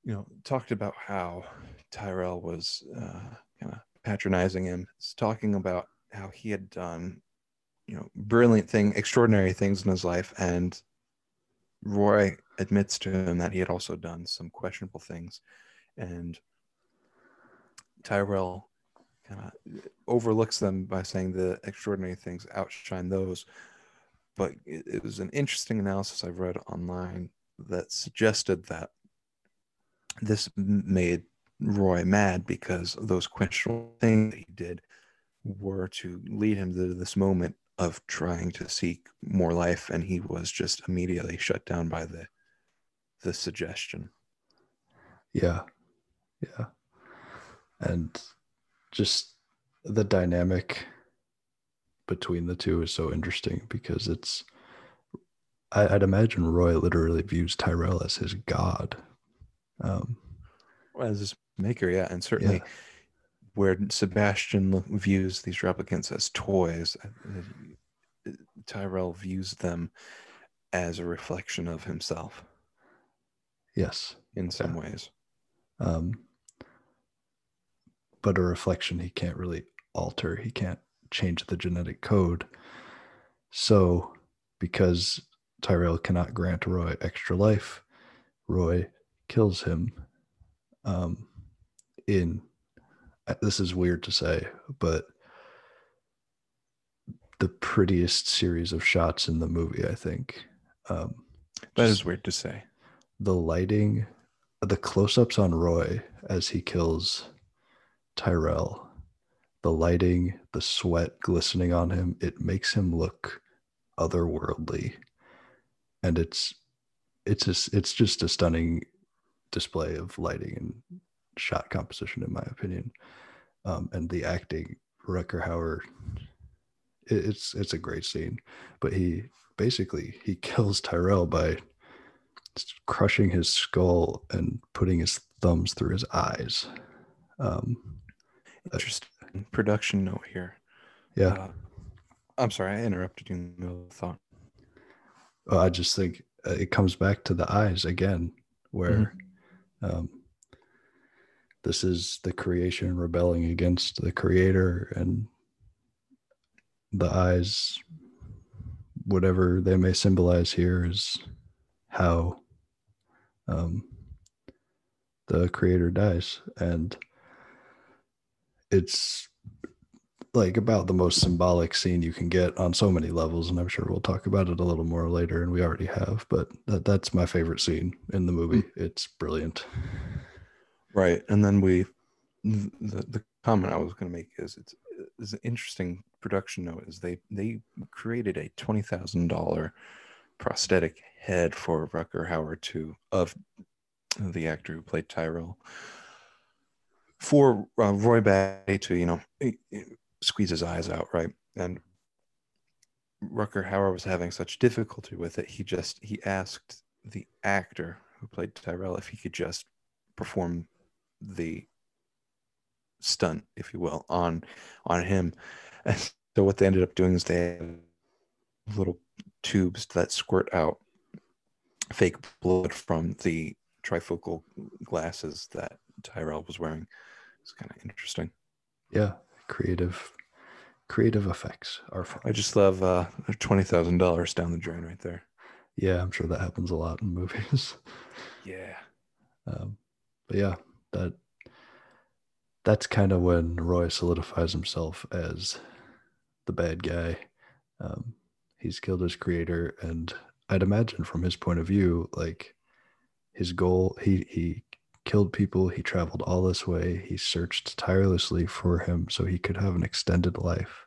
Speaker 2: you know, talked about how Tyrell was uh, kind of patronizing him. It's talking about how he had done, you know, brilliant thing, extraordinary things in his life, and Roy admits to him that he had also done some questionable things, and Tyrell kind of overlooks them by saying the extraordinary things outshine those. But it, it was an interesting analysis I've read online that suggested that this made Roy mad because those questionable things that he did were to lead him to this moment of trying to seek more life, and he was just immediately shut down by the the suggestion.
Speaker 1: Yeah. Yeah. And just the dynamic between the two is so interesting because it's, I, I'd imagine Roy literally views Tyrell as his god. Um,
Speaker 2: As his maker, yeah, and certainly
Speaker 1: Yeah.
Speaker 2: Where Sebastian views these replicants as toys, uh, uh, Tyrell views them as a reflection of himself
Speaker 1: yes.
Speaker 2: in some ways.
Speaker 1: Um, but a reflection he can't really alter. He can't change the genetic code. So, because Tyrell cannot grant Roy extra life, Roy kills him. Um, in this is weird to say, but the prettiest series of shots in the movie, I think. Um,
Speaker 2: That is weird to say.
Speaker 1: the lighting, the close ups on Roy as he kills Tyrell, the lighting, the sweat glistening on him, it makes him look otherworldly. And it's it's just it's just a stunning display of lighting and shot composition, in my opinion. Um, and the acting, Rutger Hauer, it, it's it's a great scene. But he basically he kills Tyrell by crushing his skull and putting his thumbs through his eyes. Um,
Speaker 2: Interesting production note here.
Speaker 1: yeah,
Speaker 2: Uh, I'm sorry, I interrupted you in the middle of the thought.
Speaker 1: Well, I just think uh, it comes back to the eyes again, where um, this is the creation rebelling against the creator, and the eyes, whatever they may symbolize here, is how um, the creator dies, and it's like about the most symbolic scene you can get on so many levels and i'm sure we'll talk about it a little more later and we already have but that, that's my favorite scene in the movie. It's brilliant
Speaker 2: Right, and then we, the the comment I was going to make is it's is an interesting production note is they they created a twenty thousand dollar prosthetic head for Rutger Hauer to of the actor who played Tyrell for uh, Roy Batty to you know squeeze his eyes out right? And Rutger Hauer was having such difficulty with it he just he asked the actor who played Tyrell if he could just perform the stunt, if you will, on on him. And so what they ended up doing is they had little tubes that squirt out fake blood from the trifocal glasses that Tyrell was wearing. It's kind of interesting.
Speaker 1: yeah creative creative effects are fun
Speaker 2: I just love uh twenty thousand dollars down the drain right there.
Speaker 1: yeah i'm sure that happens a lot in movies
Speaker 2: Yeah.
Speaker 1: um, but yeah that that's kind of when roy solidifies himself as the bad guy um, he's killed his creator and I'd imagine from his point of view, like his goal, he he killed people, he traveled all this way, he searched tirelessly for him so he could have an extended life.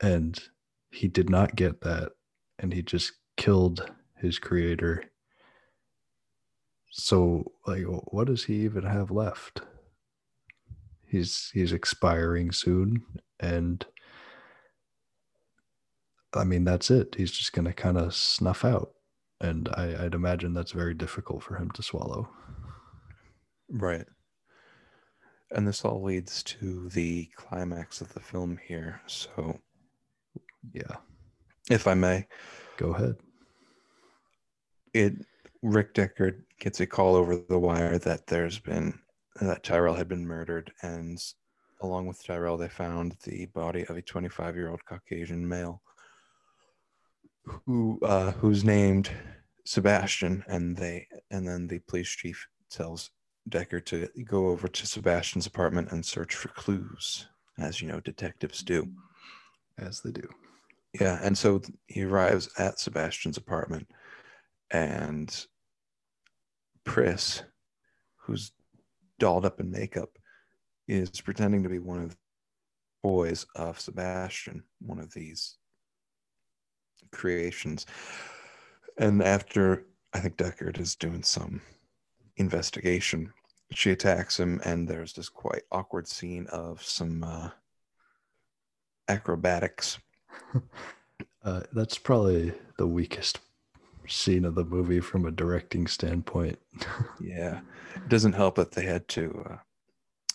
Speaker 1: And he did not get that, and he just killed his creator. So, like, what does he even have left? He's he's expiring soon, and I mean that's it. He's just gonna kind of snuff out, and I, I'd imagine that's very difficult for him to swallow.
Speaker 2: Right. And this all leads to the climax of the film here. So,
Speaker 1: Yeah,
Speaker 2: if I may,
Speaker 1: go ahead.
Speaker 2: it Rick Deckard gets a call over the wire that there's been that Tyrell had been murdered, and along with Tyrell, they found the body of a 25 year old Caucasian male who uh, who's named Sebastian, and they and then the police chief tells Deckard to go over to Sebastian's apartment and search for clues, as you know detectives do.
Speaker 1: As they do.
Speaker 2: Yeah, and so he arrives at Sebastian's apartment, and Pris, who's dolled up in makeup, is pretending to be one of the boys of Sebastian, one of these creations. And after I think Deckard is doing some investigation, she attacks him, and there's this quite awkward scene of some uh, acrobatics
Speaker 1: Uh, that's probably the weakest scene of the movie from a directing standpoint.
Speaker 2: Yeah, it doesn't help that they had to. Uh,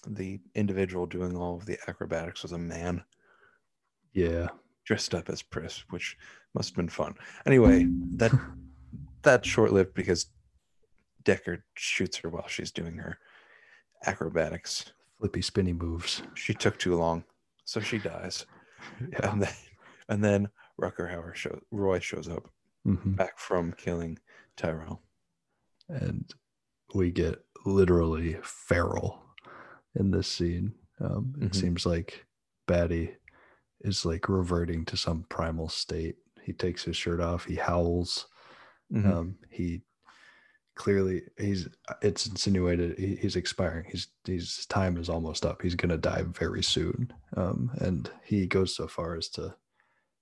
Speaker 2: the individual doing all of the acrobatics was a man
Speaker 1: yeah.
Speaker 2: dressed up as Pris, which must have been fun. Anyway, that that's short lived because Deckard shoots her while she's doing her acrobatics.
Speaker 1: Flippy spinny moves.
Speaker 2: She took too long, so she dies.
Speaker 1: Yeah.
Speaker 2: And then, and then Rutger Hauer show Roy shows up
Speaker 1: Mhm.
Speaker 2: back from killing Tyrell.
Speaker 1: And we get literally feral in this scene. Um, it
Speaker 2: Mhm.
Speaker 1: seems like Batty is like reverting to some primal state. He takes his shirt off, he howls.
Speaker 2: Mhm.
Speaker 1: Um, he clearly he's it's insinuated he, he's expiring. He's his time is almost up. He's gonna die very soon. Um, and he goes so far as to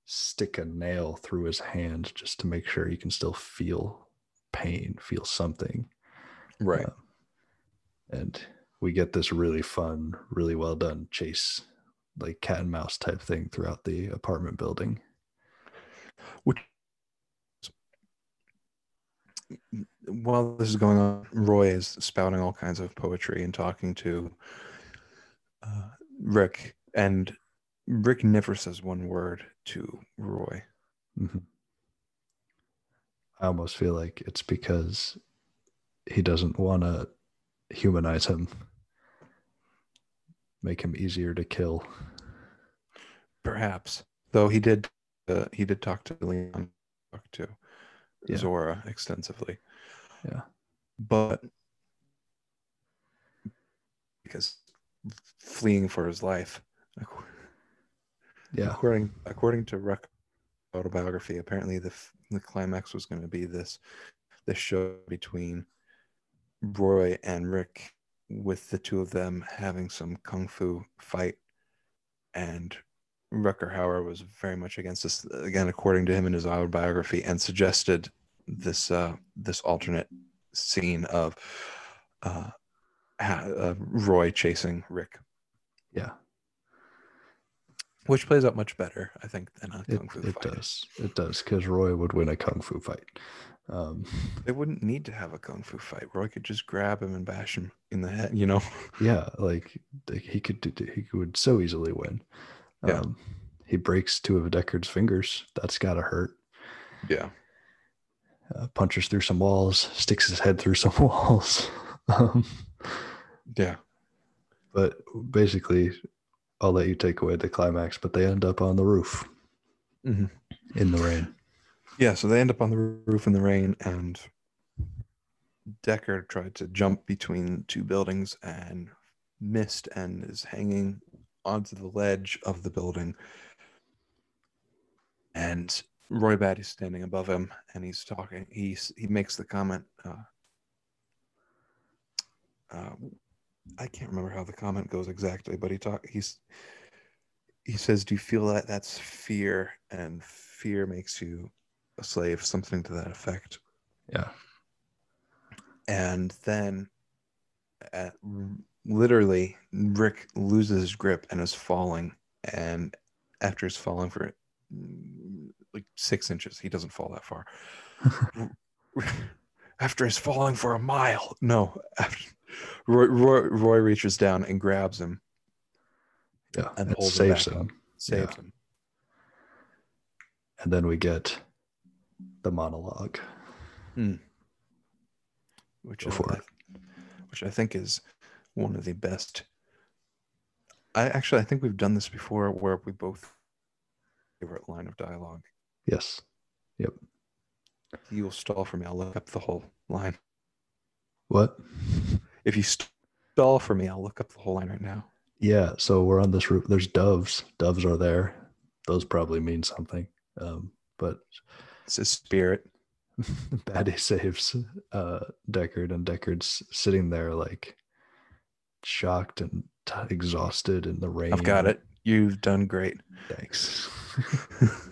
Speaker 1: stick a nail through his hand just to make sure he can still feel pain, feel something.
Speaker 2: right.
Speaker 1: And we get this really fun, really well done chase, like cat and mouse type thing throughout the apartment building.
Speaker 2: Which, while this is going on, Roy is spouting all kinds of poetry and talking to uh, Rick, and Rick never says one word to Roy.
Speaker 1: Mhm. I almost feel like it's because he doesn't want to humanize him, make him easier to kill.
Speaker 2: Perhaps, though he did, uh, he did talk to Leon, talk to
Speaker 1: Yeah.
Speaker 2: Zhora extensively.
Speaker 1: Yeah.
Speaker 2: but because fleeing for his life.
Speaker 1: Yeah.
Speaker 2: According according to Ruck autobiography, apparently the the climax was going to be this this show between Roy and Rick, with the two of them having some kung fu fight, and Rutger Hauer was very much against this. Again, according to him in his autobiography, and suggested this uh, this alternate scene of uh, ha- uh, Roy chasing Rick
Speaker 1: Yeah.
Speaker 2: Which plays out much better, I think, than a
Speaker 1: It,
Speaker 2: kung fu fight.
Speaker 1: it
Speaker 2: fight.
Speaker 1: does. It does. Because Roy would win a kung fu fight. Um,
Speaker 2: They wouldn't need to have a kung fu fight. Roy could just grab him and bash him in the head. You know,
Speaker 1: yeah. Like he could, do- he would so easily win.
Speaker 2: Yeah.
Speaker 1: Um, he breaks two of Deckard's fingers. That's got to hurt.
Speaker 2: yeah,
Speaker 1: uh, punches through some walls, sticks his head through some walls. um,
Speaker 2: yeah,
Speaker 1: but basically, I'll let you take away the climax, but they end up on the roof
Speaker 2: Mhm.
Speaker 1: in the rain.
Speaker 2: yeah. So they end up on the roof in the rain, and Deckard tried to jump between two buildings and missed, and is hanging onto the ledge of the building. And Roy Batty's standing above him and he's talking. He's he makes the comment. Uh, uh, I can't remember how the comment goes exactly, but he talk he's he says, "Do you feel that that's fear, and fear makes you a slave?" Something to that effect.
Speaker 1: Yeah.
Speaker 2: And then, at, literally, Rick loses his grip and is falling. And after he's falling for like six inches, he doesn't fall that far. after he's falling for a mile, no. After, Roy, Roy, Roy reaches down and grabs him
Speaker 1: Yeah.
Speaker 2: and
Speaker 1: it
Speaker 2: him
Speaker 1: saves
Speaker 2: back
Speaker 1: him.
Speaker 2: saves
Speaker 1: Yeah.
Speaker 2: him.
Speaker 1: And then we get the monologue.
Speaker 2: Hmm.
Speaker 1: which
Speaker 2: is, I, which I think is one of the best. I actually I think we've done this before where we both favorite line of dialogue.
Speaker 1: Yes. Yep.
Speaker 2: You will stall for me. I'll look up the whole line.
Speaker 1: What?
Speaker 2: If you stall for me, I'll look up the whole line right now.
Speaker 1: Yeah. So we're on this roof. There's doves. Doves are there. Those probably mean something. Um, but
Speaker 2: it's a spirit.
Speaker 1: Batty saves uh, Deckard, and Deckard's sitting there like shocked and t- exhausted in the rain.
Speaker 2: I've got it. You've done great.
Speaker 1: Thanks.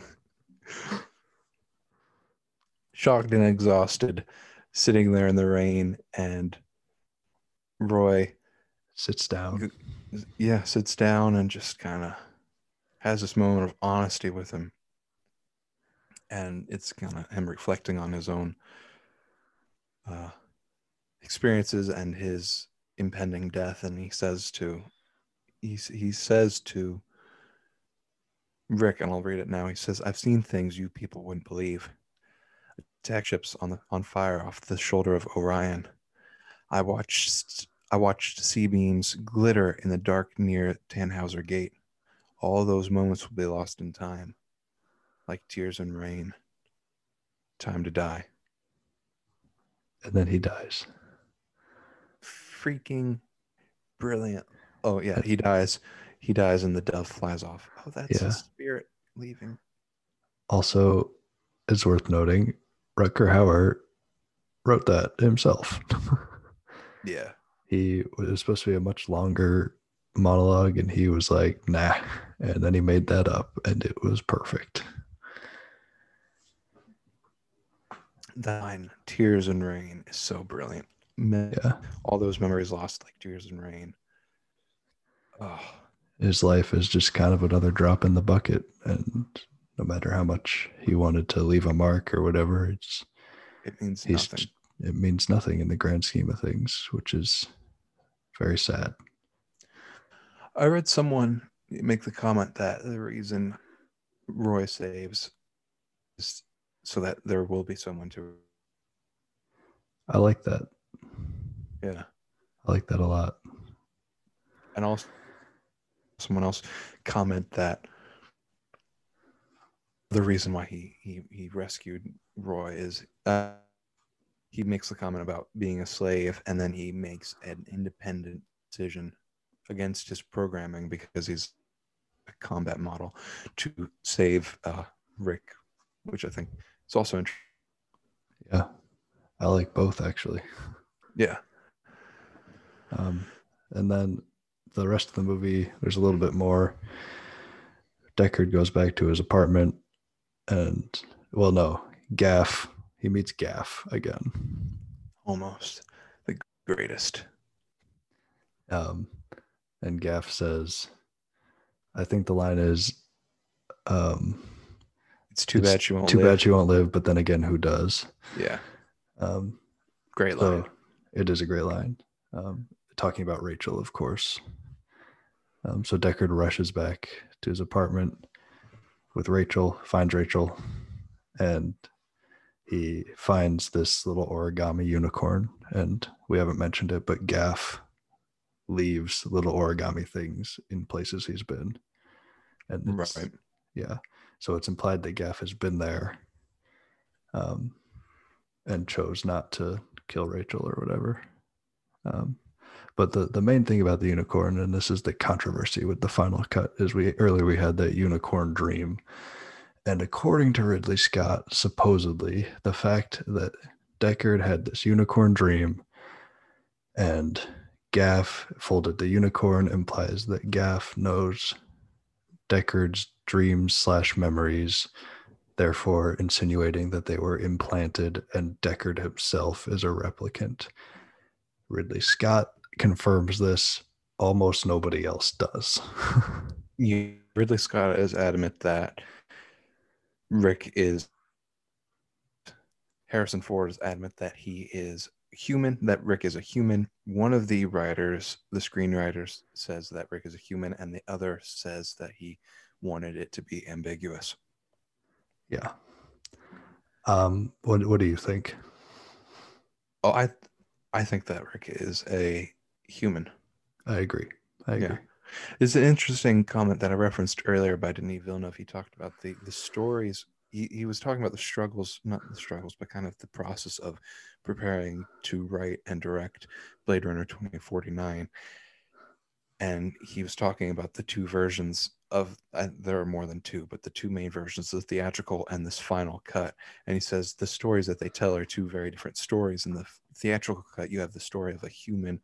Speaker 2: Shocked and exhausted, sitting there in the rain, and Roy
Speaker 1: Sits down.
Speaker 2: yeah, sits down and just kind of has this moment of honesty with him. And it's kind of him reflecting on his own uh, experiences and his impending death. And he says to, he, he says to Rick, and I'll read it now. He says, I've seen things you people wouldn't believe. Attack ships on the on fire off the shoulder of Orion. I watched I watched C-beams glitter in the dark near Tannhauser Gate. All those moments will be lost in time, like tears in rain. Time to die.
Speaker 1: And then he dies.
Speaker 2: Freaking brilliant. Oh yeah, he dies. He dies and the dove flies off. Oh, that's
Speaker 1: Yeah.
Speaker 2: spirit leaving.
Speaker 1: Also, it's worth noting, Rutger Hauer wrote that himself.
Speaker 2: Yeah.
Speaker 1: He was supposed to be a much longer monologue, and he was like, "Nah," and then he made that up, and it was perfect.
Speaker 2: That line, tears and rain, is so brilliant.
Speaker 1: Yeah,
Speaker 2: All those memories lost like tears and rain. Oh,
Speaker 1: his life is just kind of another drop in the bucket, and no matter how much he wanted to leave a mark or whatever, it's
Speaker 2: it means nothing.
Speaker 1: it means nothing in the grand scheme of things, which is very sad.
Speaker 2: I read someone make the comment that the reason Roy saves is so that there will be someone to.
Speaker 1: I like that.
Speaker 2: Yeah.
Speaker 1: I like that a lot.
Speaker 2: And also, someone else comment that the reason why he he, he rescued Roy is uh, he makes the comment about being a slave, and then he makes an independent decision against his programming because he's a combat model to save uh, Rick, which I think is also interesting.
Speaker 1: Yeah, I like both actually.
Speaker 2: Yeah,
Speaker 1: Um, and then the rest of the movie, there's a little bit more. Deckard goes back to his apartment, and well, no, Gaff. He meets Gaff again.
Speaker 2: almost the greatest.
Speaker 1: Um, and Gaff says, I think the line is, um,
Speaker 2: It's too
Speaker 1: It's
Speaker 2: bad she won't.
Speaker 1: too
Speaker 2: live.
Speaker 1: bad you won't live, but then again, who does?
Speaker 2: Yeah,
Speaker 1: Um,
Speaker 2: great line.
Speaker 1: so it is a great line. Um, talking about Rachel, of course. Um, so Deckard rushes back to his apartment with Rachel, finds Rachel, and he finds this little origami unicorn. And we haven't mentioned it, but Gaff leaves little origami things in places he's been. And
Speaker 2: Right.
Speaker 1: yeah. So it's implied that Gaff has been there um, and chose not to kill Rachel or whatever. Um, but the, the main thing about the unicorn, and this is the controversy with the final cut, is we earlier we had that unicorn dream, And according to Ridley Scott, supposedly the fact that Deckard had this unicorn dream and Gaff folded the unicorn implies that Gaff knows Deckard's dreams slash memories, therefore insinuating that they were implanted and Deckard himself is a replicant. Ridley Scott confirms this. Almost nobody else does.
Speaker 2: Ridley Scott is adamant that Rick is Harrison Ford is adamant that he is human, that Rick is a human. One of the writers, the screenwriters, says that Rick is a human, and the other says that he wanted it to be ambiguous.
Speaker 1: yeah. Um, what what do you think?
Speaker 2: Oh, I I think that Rick is a human.
Speaker 1: I agree. I
Speaker 2: Yeah. It's an interesting comment that I referenced earlier by Denis Villeneuve. He talked about the the stories. He, he was talking about the struggles, not the struggles, but kind of the process of preparing to write and direct Blade Runner 2049. And he was talking about the two versions of, uh, there are more than two, but the two main versions, the theatrical and this final cut. And he says the stories that they tell are two very different stories. In the theatrical cut, you have the story of a human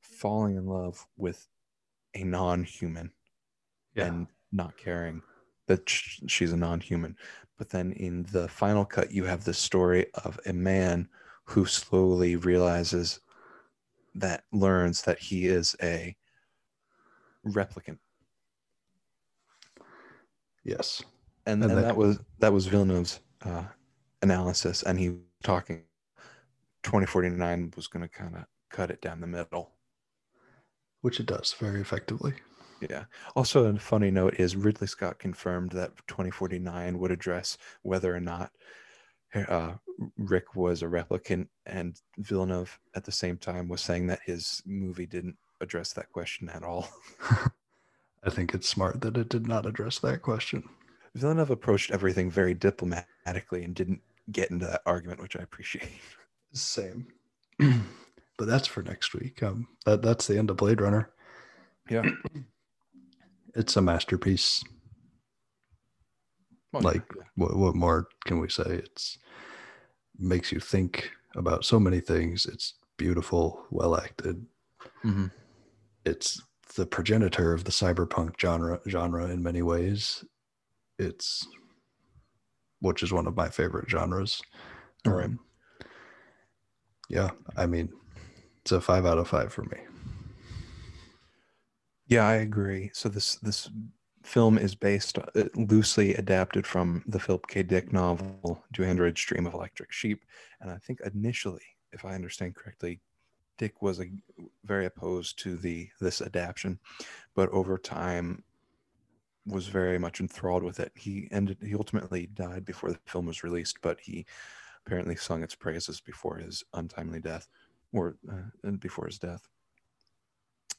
Speaker 2: falling in love with a non-human
Speaker 1: Yeah.
Speaker 2: and not caring that she's a non-human but then in the final cut you have the story of a man who slowly realizes that learns that he is a replicant
Speaker 1: yes.
Speaker 2: and,
Speaker 1: And
Speaker 2: and
Speaker 1: that-
Speaker 2: that was that was villeneuve's uh, analysis and he was talking 2049 was going to kind of cut it down the middle
Speaker 1: Which it does very effectively.
Speaker 2: Yeah. Also, a funny note is Ridley Scott confirmed that 2049 would address whether or not uh, Rick was a replicant, and Villeneuve at the same time was saying that his movie didn't address that question at all.
Speaker 1: I think it's smart that it did not address that question.
Speaker 2: Villeneuve approached everything very diplomatically and didn't get into that argument, which I appreciate.
Speaker 1: Same. but that's for next week. Um, that that's the end of Blade Runner.
Speaker 2: Yeah.
Speaker 1: It's a masterpiece. Like-
Speaker 2: yeah.
Speaker 1: What what more can we say? It's makes you think about so many things. It's beautiful, well acted.
Speaker 2: Mhm.
Speaker 1: It's the progenitor of the cyberpunk genre genre in many ways. It's which is one of my favorite genres.
Speaker 2: All right.
Speaker 1: Um, yeah, I mean, it's a five out of five for me.
Speaker 2: Yeah, I agree. So this this film is based uh, loosely adapted from the Philip K. Dick novel "Do Androids Dream of Electric Sheep," and I think initially, if I understand correctly, Dick was a, very opposed to the this adaptation, but over time was very much enthralled with it. He ended. He ultimately died before the film was released, but he apparently sung its praises before his untimely death, or uh, before his death.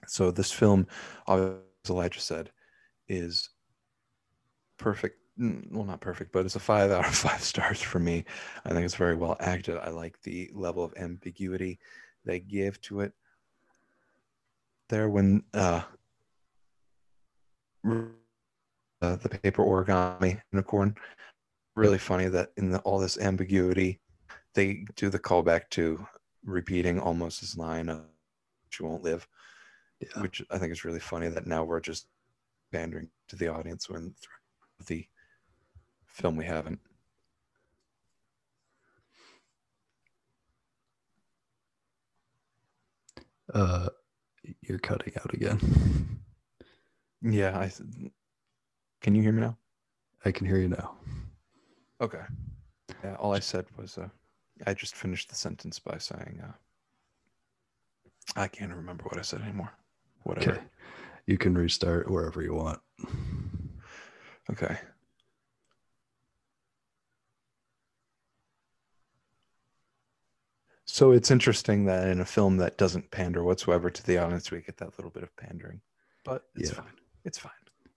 Speaker 2: So this film, as Elijah said, is perfect. Well, not perfect, but it's a five out of five stars for me. I think it's very well acted. I like the level of ambiguity they give to it. There, when uh, uh, the paper origami unicorn, really funny that in the, all this ambiguity, they do the callback to repeating almost his line of "She won't live."
Speaker 1: Yeah.
Speaker 2: which I think is really funny that now we're just pandering to the audience when the film we haven't.
Speaker 1: Uh, you're cutting out again.
Speaker 2: Yeah, I. Can you hear me now?
Speaker 1: I can hear you now.
Speaker 2: Okay. Yeah, all I said was uh, I just finished the sentence by saying uh, I can't remember what I said anymore. Whatever.
Speaker 1: Okay. You can restart wherever you want.
Speaker 2: Okay. So it's interesting that in a film that doesn't pander whatsoever to the audience, we get that little bit of pandering. But it's
Speaker 1: Yeah.
Speaker 2: fine. It's fine.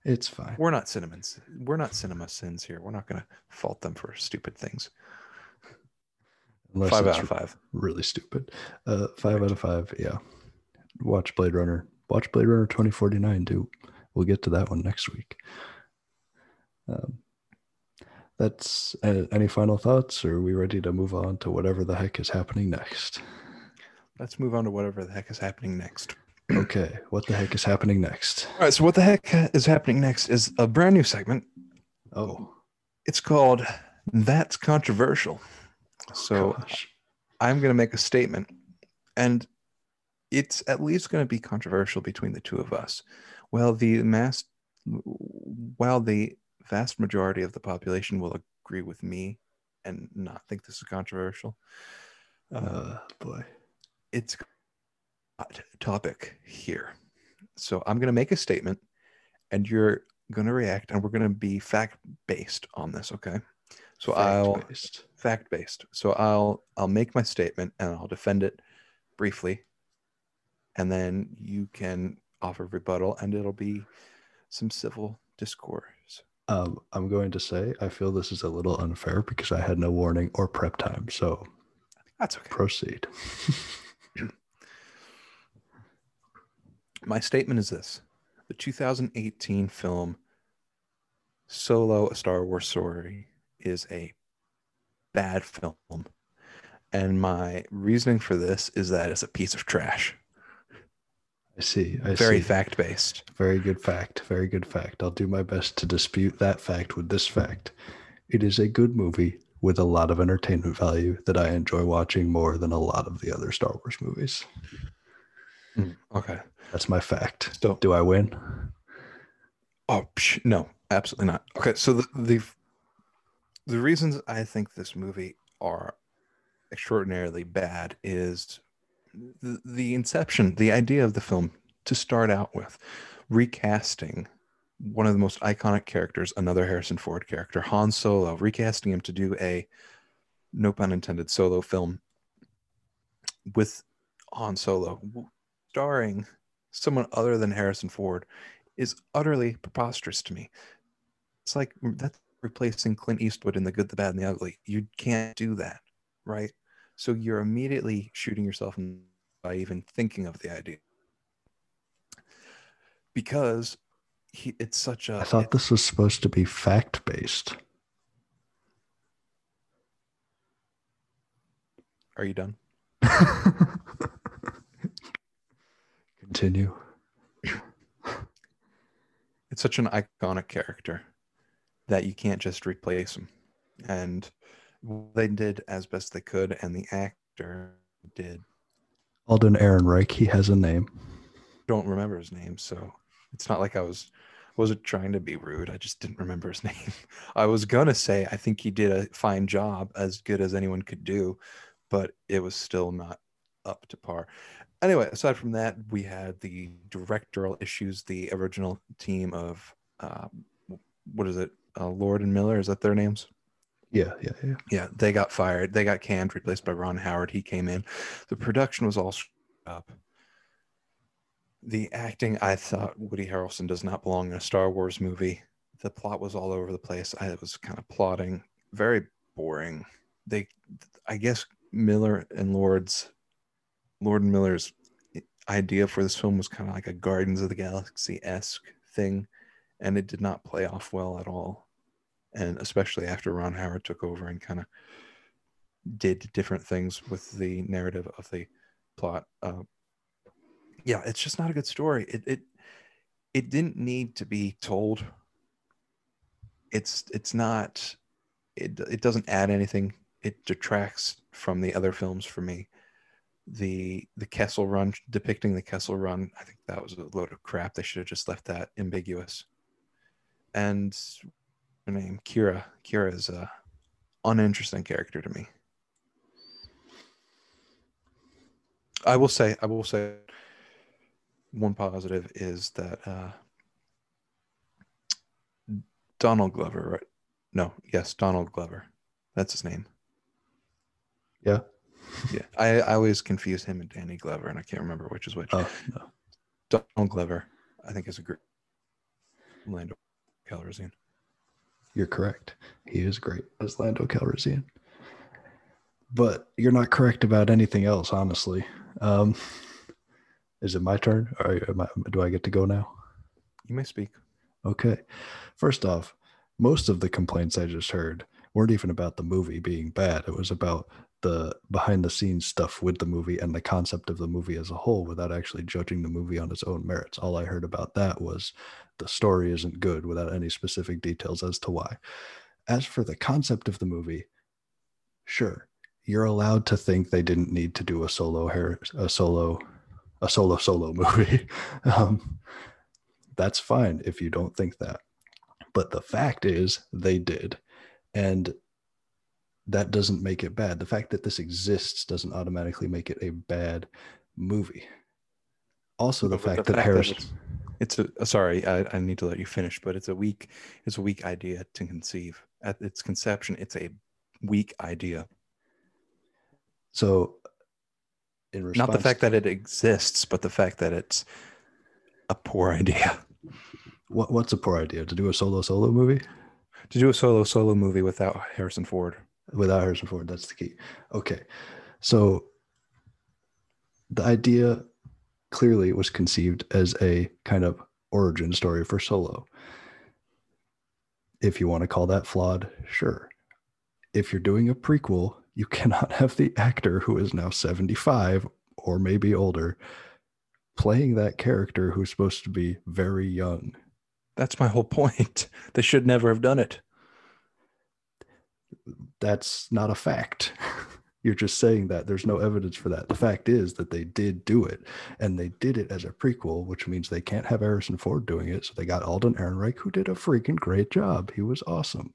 Speaker 1: It's fine.
Speaker 2: We're not cinnamons. We're not cinema sins here. We're not going to fault them for stupid things.
Speaker 1: Unless
Speaker 2: five out of five.
Speaker 1: really stupid. Uh, five out of five. Yeah. Watch Blade Runner. Watch Blade Runner 2049 too. We'll get to that one next week. Um, that's uh, any final thoughts or are we ready to move on to whatever the heck is happening next
Speaker 2: Let's move on to whatever the heck is happening next.
Speaker 1: okay what the heck is happening next
Speaker 2: All right. So what the heck is happening next is a brand new segment.
Speaker 1: oh
Speaker 2: It's called "That's Controversial." So
Speaker 1: gosh.
Speaker 2: I'm going to make a statement, and it's at least going to be controversial between the two of us. Well, the mass, while the vast majority of the population will agree with me and not think this is controversial, uh,
Speaker 1: uh boy
Speaker 2: it's a hot topic here. So I'm going to make a statement, and you're going to react, and we're going to be fact based on this. Okay. So I'll
Speaker 1: fact-based.
Speaker 2: fact based. So I'll I'll make my statement and I'll defend it briefly, and then you can offer rebuttal, and it'll be some civil discourse.
Speaker 1: Um, I'm going to say I feel this is a little unfair because I had no warning or prep time. So
Speaker 2: That's okay.
Speaker 1: proceed.
Speaker 2: My statement is this: the 2018 film Solo: A Star Wars Story is a bad film, and my reasoning for this is that it's a piece of trash.
Speaker 1: I see. I
Speaker 2: Very
Speaker 1: see.
Speaker 2: fact based.
Speaker 1: Very good fact. Very good fact. I'll do my best to dispute that fact with this fact. It is a good movie with a lot of entertainment value that I enjoy watching more than a lot of the other Star Wars movies.
Speaker 2: Mm, okay.
Speaker 1: That's my fact.
Speaker 2: So
Speaker 1: Do I win?
Speaker 2: Oh psh, no, absolutely not. Okay, so the, the the reasons I think this movie are extraordinarily bad is the, the inception, the idea of the film to start out with, recasting one of the most iconic characters, another Harrison Ford character, Han Solo, recasting him to do a no pun intended solo film with Han Solo, starring someone other than Harrison Ford, is utterly preposterous to me. It's like mm, that's replacing Clint Eastwood in The Good, the Bad, and the Ugly. You can't do that, right? So you're immediately shooting yourself in by even thinking of the idea because he, it's such a.
Speaker 1: I thought this was supposed to be fact based.
Speaker 2: Are you done?
Speaker 1: Continue.
Speaker 2: It's such an iconic character that you can't just replace them. And they did as best they could, and the actor did.
Speaker 1: Alden Ehrenreich, he has a name.
Speaker 2: Don't remember his name, so it's not like I was wasn't trying to be rude. I just didn't remember his name. I was gonna say I think he did a fine job, as good as anyone could do, but it was still not up to par. Anyway, aside from that, we had the directorial issues. The original team of uh, what is it, uh, Lord and Miller? Is that their names?
Speaker 1: Yeah, yeah, yeah.
Speaker 2: Yeah, they got fired. They got canned, replaced by Ron Howard. He came in. The production was all up. The acting, I thought Woody Harrelson does not belong in a Star Wars movie. The plot was all over the place. I was kind of plotting, very boring. They, I guess, Miller and Lord's, Lord and Miller's idea for this film was kind of like a Guardians of the Galaxy esque thing, and it did not play off well at all and especially after Ron Howard took over and kind of did different things with the narrative of the plot. Uh, yeah, it's just not a good story. It it it didn't need to be told. It's it's not. It it doesn't add anything. It detracts from the other films for me. The the Kessel Run depicting the Kessel Run, I think that was a load of crap. They should have just left that ambiguous. And her name Qi'ra. Qi'ra is a uninteresting character to me. I will say, I will say, one positive is that uh, Donald Glover, right? No, yes, Donald Glover. That's his name.
Speaker 1: Yeah.
Speaker 2: Yeah, I, I always confuse him and Danny Glover, and I can't remember which is which.
Speaker 1: Oh, no.
Speaker 2: Donald Glover, I think, is a great Lando Calrissian.
Speaker 1: You're correct. He is great as Lando Calrissian. But you're not correct about anything else, honestly. Um, is it my turn? Or am I, do I get to go now?
Speaker 2: You may speak.
Speaker 1: Okay. First off, most of the complaints I just heard weren't even about the movie being bad. It was about the behind the scenes stuff with the movie and the concept of the movie as a whole without actually judging the movie on its own merits. All I heard about that was the story isn't good without any specific details as to why. As for the concept of the movie, sure, you're allowed to think they didn't need to do a solo hair, a solo, a solo solo movie. um, that's fine if you don't think that. But the fact is, they did. And that doesn't make it bad. The fact that this exists doesn't automatically make it a bad movie. Also, the fact, the that Harris. That
Speaker 2: it's, it's, a uh, sorry, I, I need to let you finish, but it's a weak, it's a weak idea to conceive. At its conception, it's a weak idea.
Speaker 1: So, in
Speaker 2: response, not the fact that it exists, but the fact that it's a poor idea.
Speaker 1: What What's a poor idea? To do a solo solo movie?
Speaker 2: To do a solo solo movie without Harrison Ford
Speaker 1: without Harrison Ford. That's the key. Okay. So the idea clearly was conceived as a kind of origin story for Solo. If you want to call that flawed, sure. If you're doing a prequel, you cannot have the actor who is now 75 or maybe older playing that character who's supposed to be very young.
Speaker 2: That's my whole point. They should never have done it
Speaker 1: that's not a fact. You're just saying that there's no evidence for that. The fact is that they did do it, and they did it as a prequel, which means they can't have Harrison Ford doing it. So they got Alden Ehrenreich, who did a freaking great job. He was awesome.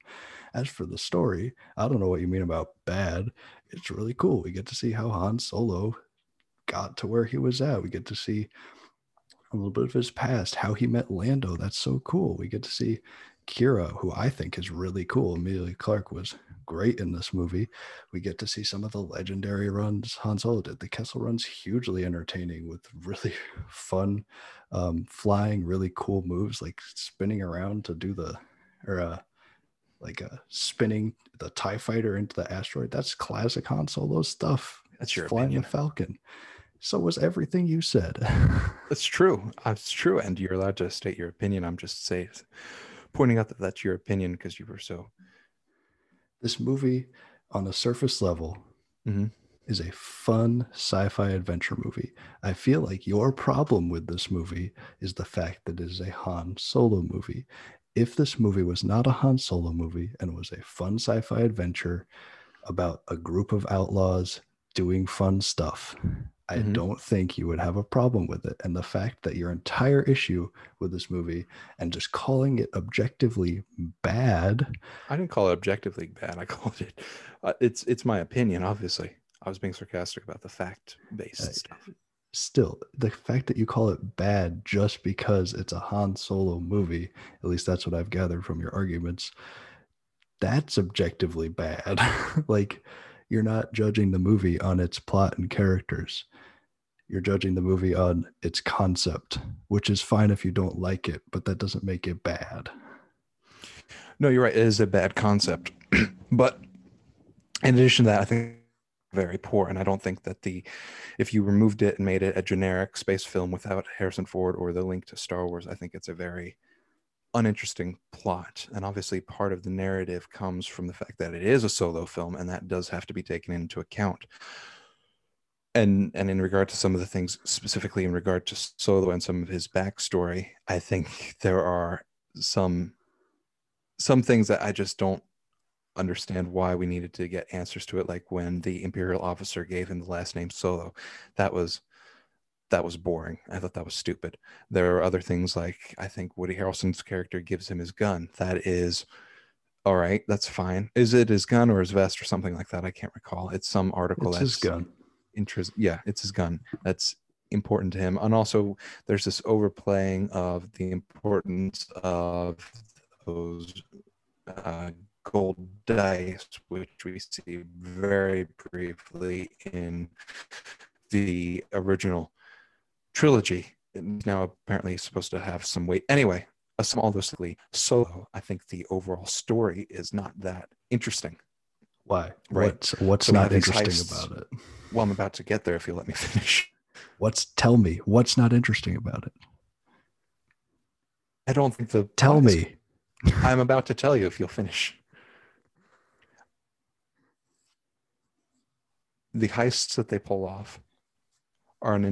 Speaker 1: As for the story, I don't know what you mean about bad. It's really cool. We get to see how Han Solo got to where he was at. We get to see a little bit of his past, how he met Lando. That's so cool. We get to see Qi'ra, who I think is really cool. Emilia Clarke was great in this movie. We get to see some of the legendary runs Han Solo did. The Kessel run's hugely entertaining with really fun um, flying, really cool moves like spinning around to do the or uh, like uh, spinning the Tie Fighter into the asteroid. That's classic Han Solo stuff.
Speaker 2: That's your
Speaker 1: flying
Speaker 2: opinion.
Speaker 1: the Falcon. So was everything you said.
Speaker 2: That's true. That's true, and you're allowed to state your opinion. I'm just saying pointing out that that's your opinion because you were so.
Speaker 1: This movie, on a surface level, mm-hmm. is a fun sci fi adventure movie. I feel like your problem with this movie is the fact that it is a Han Solo movie. If this movie was not a Han Solo movie and was a fun sci fi adventure about a group of outlaws doing fun stuff, I mm-hmm. don't think you would have a problem with it. And the fact that your entire issue with this movie and just calling it objectively bad.
Speaker 2: I didn't call it objectively bad. I called it, uh, it's, it's my opinion, obviously. I was being sarcastic about the fact based uh, stuff.
Speaker 1: Still, the fact that you call it bad just because it's a Han Solo movie, at least that's what I've gathered from your arguments, that's objectively bad. like, you're not judging the movie on its plot and characters. You're judging the movie on its concept, which is fine if you don't like it, but that doesn't make it bad.
Speaker 2: No, you're right. It is a bad concept. but in addition to that, I think very poor. And I don't think that the, if you removed it and made it a generic space film without Harrison Ford or the link to Star Wars, I think it's a very uninteresting plot. And obviously, part of the narrative comes from the fact that it is a solo film, and that does have to be taken into account. And and in regard to some of the things, specifically in regard to Solo and some of his backstory, I think there are some some things that I just don't understand why we needed to get answers to it. Like when the Imperial officer gave him the last name Solo, that was that was boring. I thought that was stupid. There are other things like I think Woody Harrelson's character gives him his gun. That is all right. That's fine. Is it his gun or his vest or something like that? I can't recall. It's some article.
Speaker 1: It's his gun.
Speaker 2: Interest. Yeah, it's his gun. That's important to him. And also, there's this overplaying of the importance of those uh, gold dice, which we see very briefly in the original trilogy now apparently supposed to have some weight. Anyway, all those solo, I think the overall story is not that interesting.
Speaker 1: Why? Right. What's, what's so not interesting heists, about it?
Speaker 2: Well, I'm about to get there if you let me finish.
Speaker 1: What's tell me what's not interesting about it?
Speaker 2: I don't think the
Speaker 1: tell me.
Speaker 2: I'm about to tell you if you'll finish. The heists that they pull off are an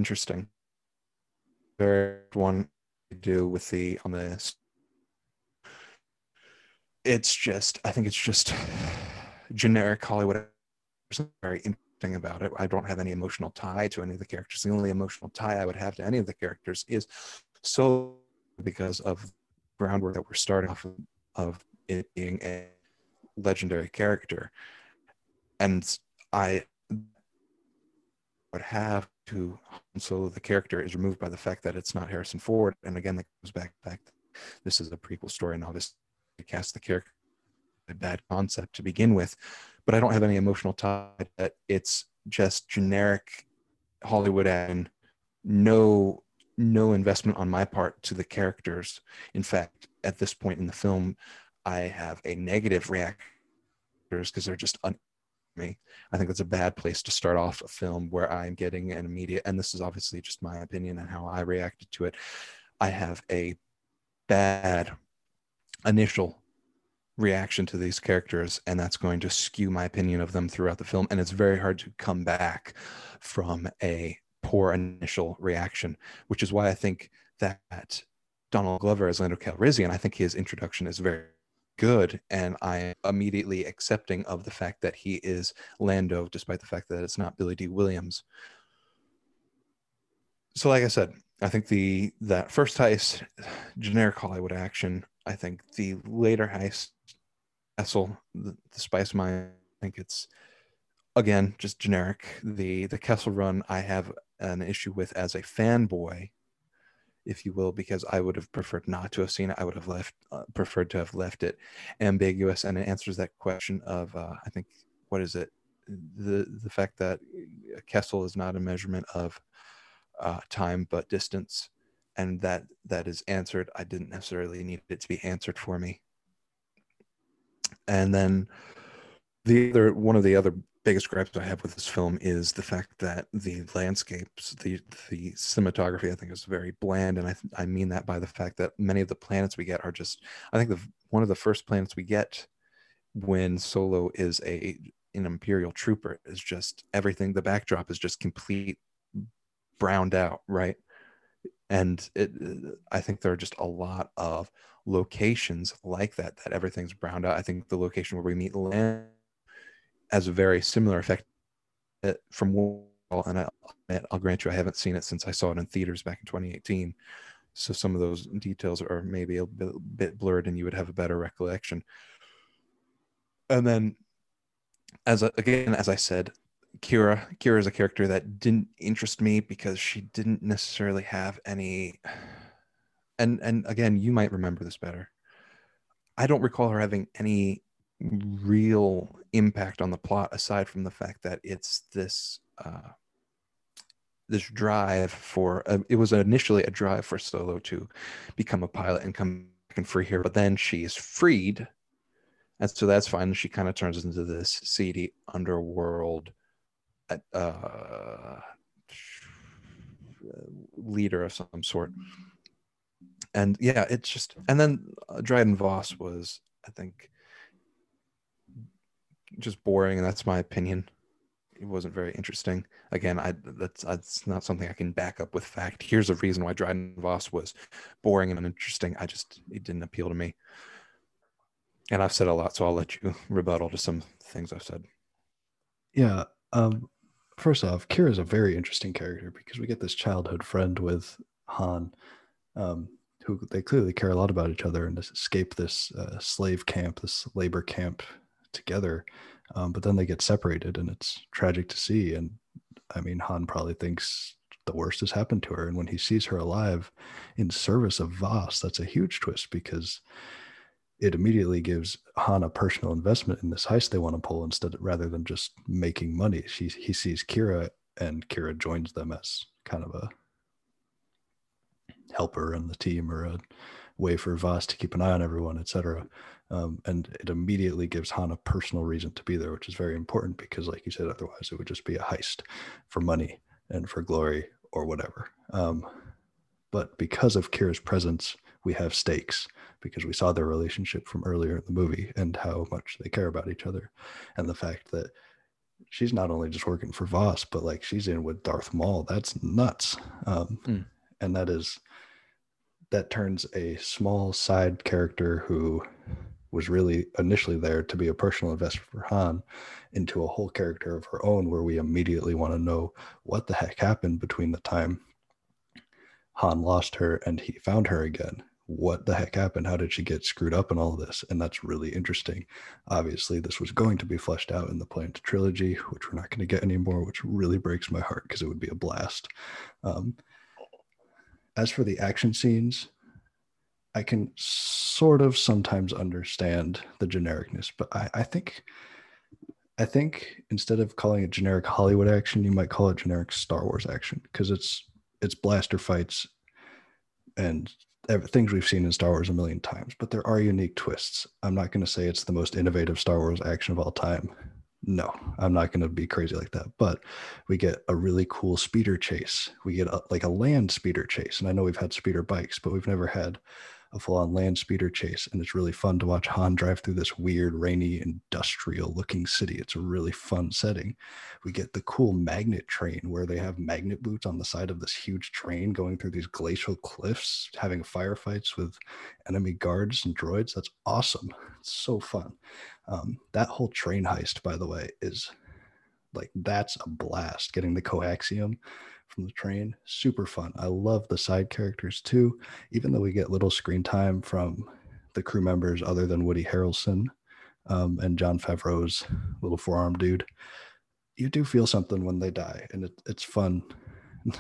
Speaker 2: There one to do with the on the. It's just, I think it's just generic Hollywood. Very interesting about it. I don't have any emotional tie to any of the characters. The only emotional tie I would have to any of the characters is so because of groundwork that we're starting off of, of it being a legendary character. And I would have to so the character is removed by the fact that it's not Harrison Ford. And again, that goes back back. This is a prequel story, and obviously cast the character a bad concept to begin with. But I don't have any emotional tie that it's just generic Hollywood and no no investment on my part to the characters. In fact, at this point in the film, I have a negative reaction because they're just un- me. I think that's a bad place to start off a film where I'm getting an immediate, and this is obviously just my opinion and how I reacted to it. I have a bad initial reaction to these characters, and that's going to skew my opinion of them throughout the film. And it's very hard to come back from a poor initial reaction, which is why I think that Donald Glover as Lando Calrissian, I think his introduction is very good, and I immediately accepting of the fact that he is Lando, despite the fact that it's not Billy Dee Williams. So, like I said, I think the that first heist, generic Hollywood action. I think the later heist, Kessel, the, the Spice Mine. I think it's again just generic. The the Kessel Run. I have an issue with as a fanboy, if you will, because I would have preferred not to have seen it. I would have left uh, preferred to have left it ambiguous, and it answers that question of uh, I think what is it the the fact that Kessel is not a measurement of uh, time but distance, and that that is answered. I didn't necessarily need it to be answered for me. And then the other one of the other biggest gripes I have with this film is the fact that the landscapes, the the cinematography, I think is very bland, and I I mean that by the fact that many of the planets we get are just. I think the one of the first planets we get when Solo is a an Imperial trooper is just everything. The backdrop is just complete browned out, right? And it, I think there are just a lot of locations like that that everything's browned out. I think the location where we meet Land has a very similar effect uh, from Wall, and I, I'll grant you, I haven't seen it since I saw it in theaters back in 2018. So some of those details are maybe a bit, bit blurred, and you would have a better recollection. And then, as a, again, as I said, Qi'ra, Qi'ra is a character that didn't interest me because she didn't necessarily have any. And and again, you might remember this better. I don't recall her having any real impact on the plot aside from the fact that it's this uh, this drive for uh, it was initially a drive for Solo to become a pilot and come and free here, but then she is freed, and so that's fine. She kind of turns into this seedy underworld uh, leader of some sort. And yeah, it's just and then uh, Dryden Voss was, I think, just boring, and that's my opinion. It wasn't very interesting. Again, I that's that's not something I can back up with fact. Here's a reason why Dryden Voss was boring and uninteresting. I just it didn't appeal to me. And I've said a lot, so I'll let you rebuttal to some things I've said.
Speaker 1: Yeah. Um, first off, Qi'ra is a very interesting character because we get this childhood friend with Han, um, who they clearly care a lot about each other and escape this uh, slave camp, this labor camp together. Um, but then they get separated, and it's tragic to see. And I mean, Han probably thinks the worst has happened to her. And when he sees her alive in service of Voss, that's a huge twist because it immediately gives Han a personal investment in this heist they want to pull instead rather than just making money. She he sees Qi'ra and Qi'ra joins them as kind of a helper on the team or a way for Voss to keep an eye on everyone, etc. Um, and it immediately gives Han a personal reason to be there, which is very important because, like you said, otherwise it would just be a heist for money and for glory or whatever. Um, but because of Qi'ra's presence we have stakes because we saw their relationship from earlier in the movie and how much they care about each other. And the fact that she's not only just working for Voss, but like she's in with Darth Maul. That's nuts. Um,
Speaker 2: Mm.
Speaker 1: And that is, that turns a small side character who was really initially there to be a personal investor for Han into a whole character of her own where we immediately want to know what the heck happened between the time Han lost her and he found her again. What the heck happened? How did she get screwed up in all this? And that's really interesting. Obviously, this was going to be fleshed out in the Planned trilogy, which we're not going to get anymore, which really breaks my heart because it would be a blast. Um, as for the action scenes, I can sort of sometimes understand the genericness, but I, I think I think instead of calling it generic Hollywood action, you might call it generic Star Wars action because it's it's blaster fights and things we've seen in Star Wars a million times, but there are unique twists. I'm not going to say it's the most innovative Star Wars action of all time. No, I'm not going to be crazy like that. But we get a really cool speeder chase. We get a, like a land speeder chase, and I know we've had speeder bikes, but we've never had a full-on land speeder chase. And it's really fun to watch Han drive through this weird, rainy, industrial-looking city. It's a really fun setting we get the cool magnet train where they have magnet boots on the side of this huge train going through these glacial cliffs, having firefights with enemy guards and droids. That's awesome. It's so fun. Um, that whole train heist, by the way, is like that's a blast. Getting the coaxium from the train, super fun. I love the side characters too, even though we get little screen time from the crew members other than Woody Harrelson um, and Jon Favreau's little forearm dude you do feel something when they die, and it, it's fun.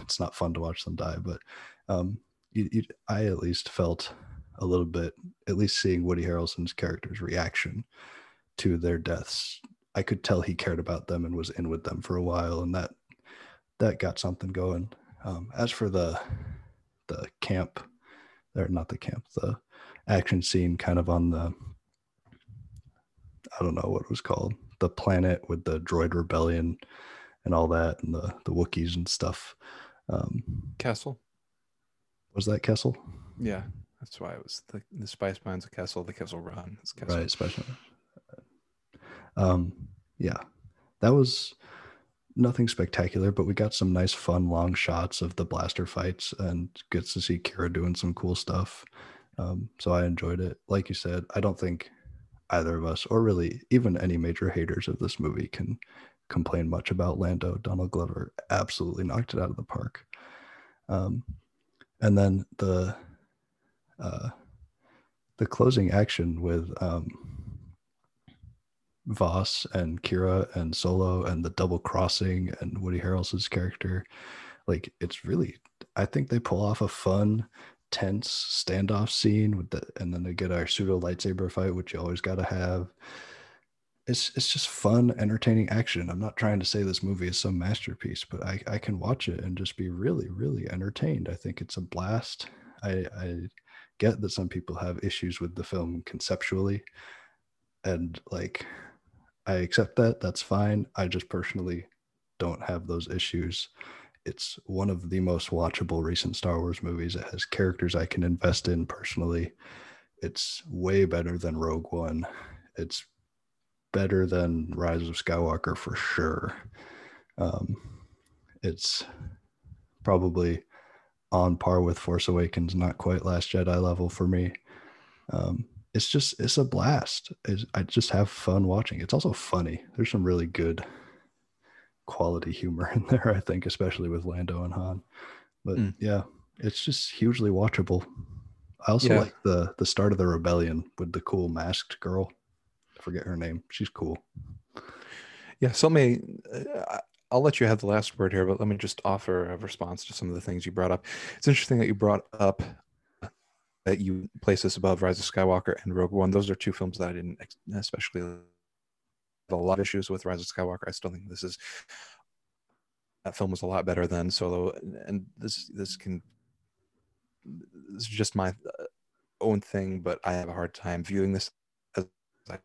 Speaker 1: It's not fun to watch them die, but um, you, you, I at least felt a little bit, at least seeing Woody Harrelson's character's reaction to their deaths. I could tell he cared about them and was in with them for a while, and that that got something going. Um, as for the the camp, or not the camp, the action scene, kind of on the I don't know what it was called, the planet with the droid rebellion and all that, and the the Wookiees and stuff. Um,
Speaker 2: Kessel.
Speaker 1: was that Kessel?
Speaker 2: Yeah, that's why it was the, the Spice Mine's a Kessel. The Kessel Run is Kessel.
Speaker 1: Right, special. Um, yeah, that was nothing spectacular, but we got some nice, fun, long shots of the blaster fights, and gets to see Qi'ra doing some cool stuff. Um, so I enjoyed it. Like you said, I don't think either of us, or really even any major haters of this movie, can complain much about Lando. Donald Glover absolutely knocked it out of the park. Um, and then the uh, the closing action with um, Voss and Qi'ra and Solo and the double crossing and Woody Harrelson's character, like it's really, I think they pull off a fun, tense standoff scene with the, and then they get our pseudo lightsaber fight, which you always got to have. It's it's just fun, entertaining action. I'm not trying to say this movie is some masterpiece, but I, I can watch it and just be really, really entertained. I think it's a blast. I, I get that some people have issues with the film conceptually, and like I accept that. That's fine. I just personally don't have those issues. It's one of the most watchable recent Star Wars movies. It has characters I can invest in personally. It's way better than Rogue One. It's better than Rise of Skywalker for sure. Um, it's probably on par with Force Awakens, not quite Last Jedi level for me. Um, it's just it's a blast. It's, I just have fun watching. It's also funny. There's some really good quality humor in there, I think, especially with Lando and Han. But
Speaker 2: Mm.
Speaker 1: yeah, it's just hugely watchable. I also
Speaker 2: Yeah.
Speaker 1: like the the start of the rebellion with the cool masked girl. I forget her name. She's cool.
Speaker 2: Yeah, so let me. Uh, I- I'll let you have the last word here, but let me just offer a response to some of the things you brought up. It's interesting that you brought up that you place this above Rise of Skywalker and Rogue One. Those are two films that I didn't especially have a lot of issues with Rise of Skywalker. I still think this is that film was a lot better than Solo, and this this can this is just my uh, own thing, but I have a hard time viewing this as I,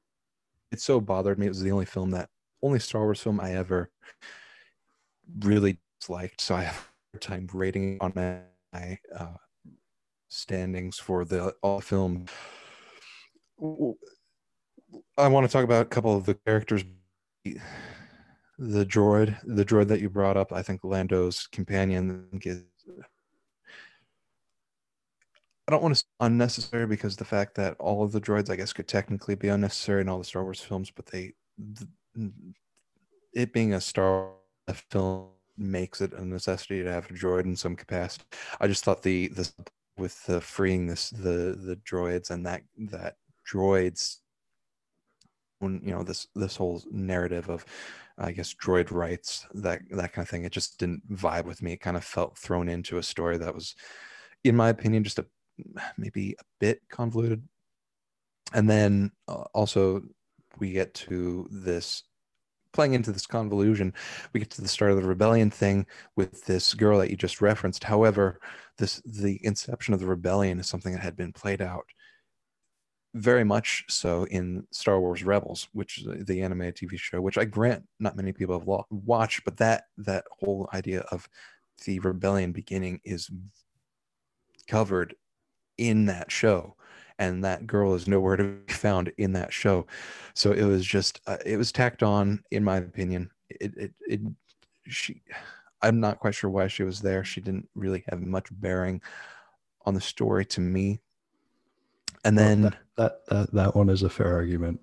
Speaker 2: it so bothered me. It was the only film that only Star Wars film I ever really disliked, so I have a hard time rating on my uh, standings for the all film. I want to talk about a couple of the characters. The droid, the droid that you brought up, I think Lando's companion is. I don't want to unnecessary because the fact that all of the droids, I guess, could technically be unnecessary in all the Star Wars films, but they, it being a Star Wars film makes it a necessity to have a droid in some capacity. I just thought the the with the freeing this the the droids and that that droids when you know this this whole narrative of I guess droid rights that that kind of thing it just didn't vibe with me. It kind of felt thrown into a story that was, in my opinion, just a maybe a bit convoluted. And then uh, also we get to this playing into this convolution, we get to the start of the rebellion thing with this girl that you just referenced. However, this the inception of the rebellion is something that had been played out very much so in Star Wars Rebels, which is the animated TV show, which I grant not many people have watched, but that that whole idea of the rebellion beginning is covered in that show and that girl is nowhere to be found in that show. So it was just uh, it was tacked on in my opinion. It, it it she i'm not quite sure why she was there. She didn't really have much bearing on the story to me. And then
Speaker 1: well, that, that that that one is a fair argument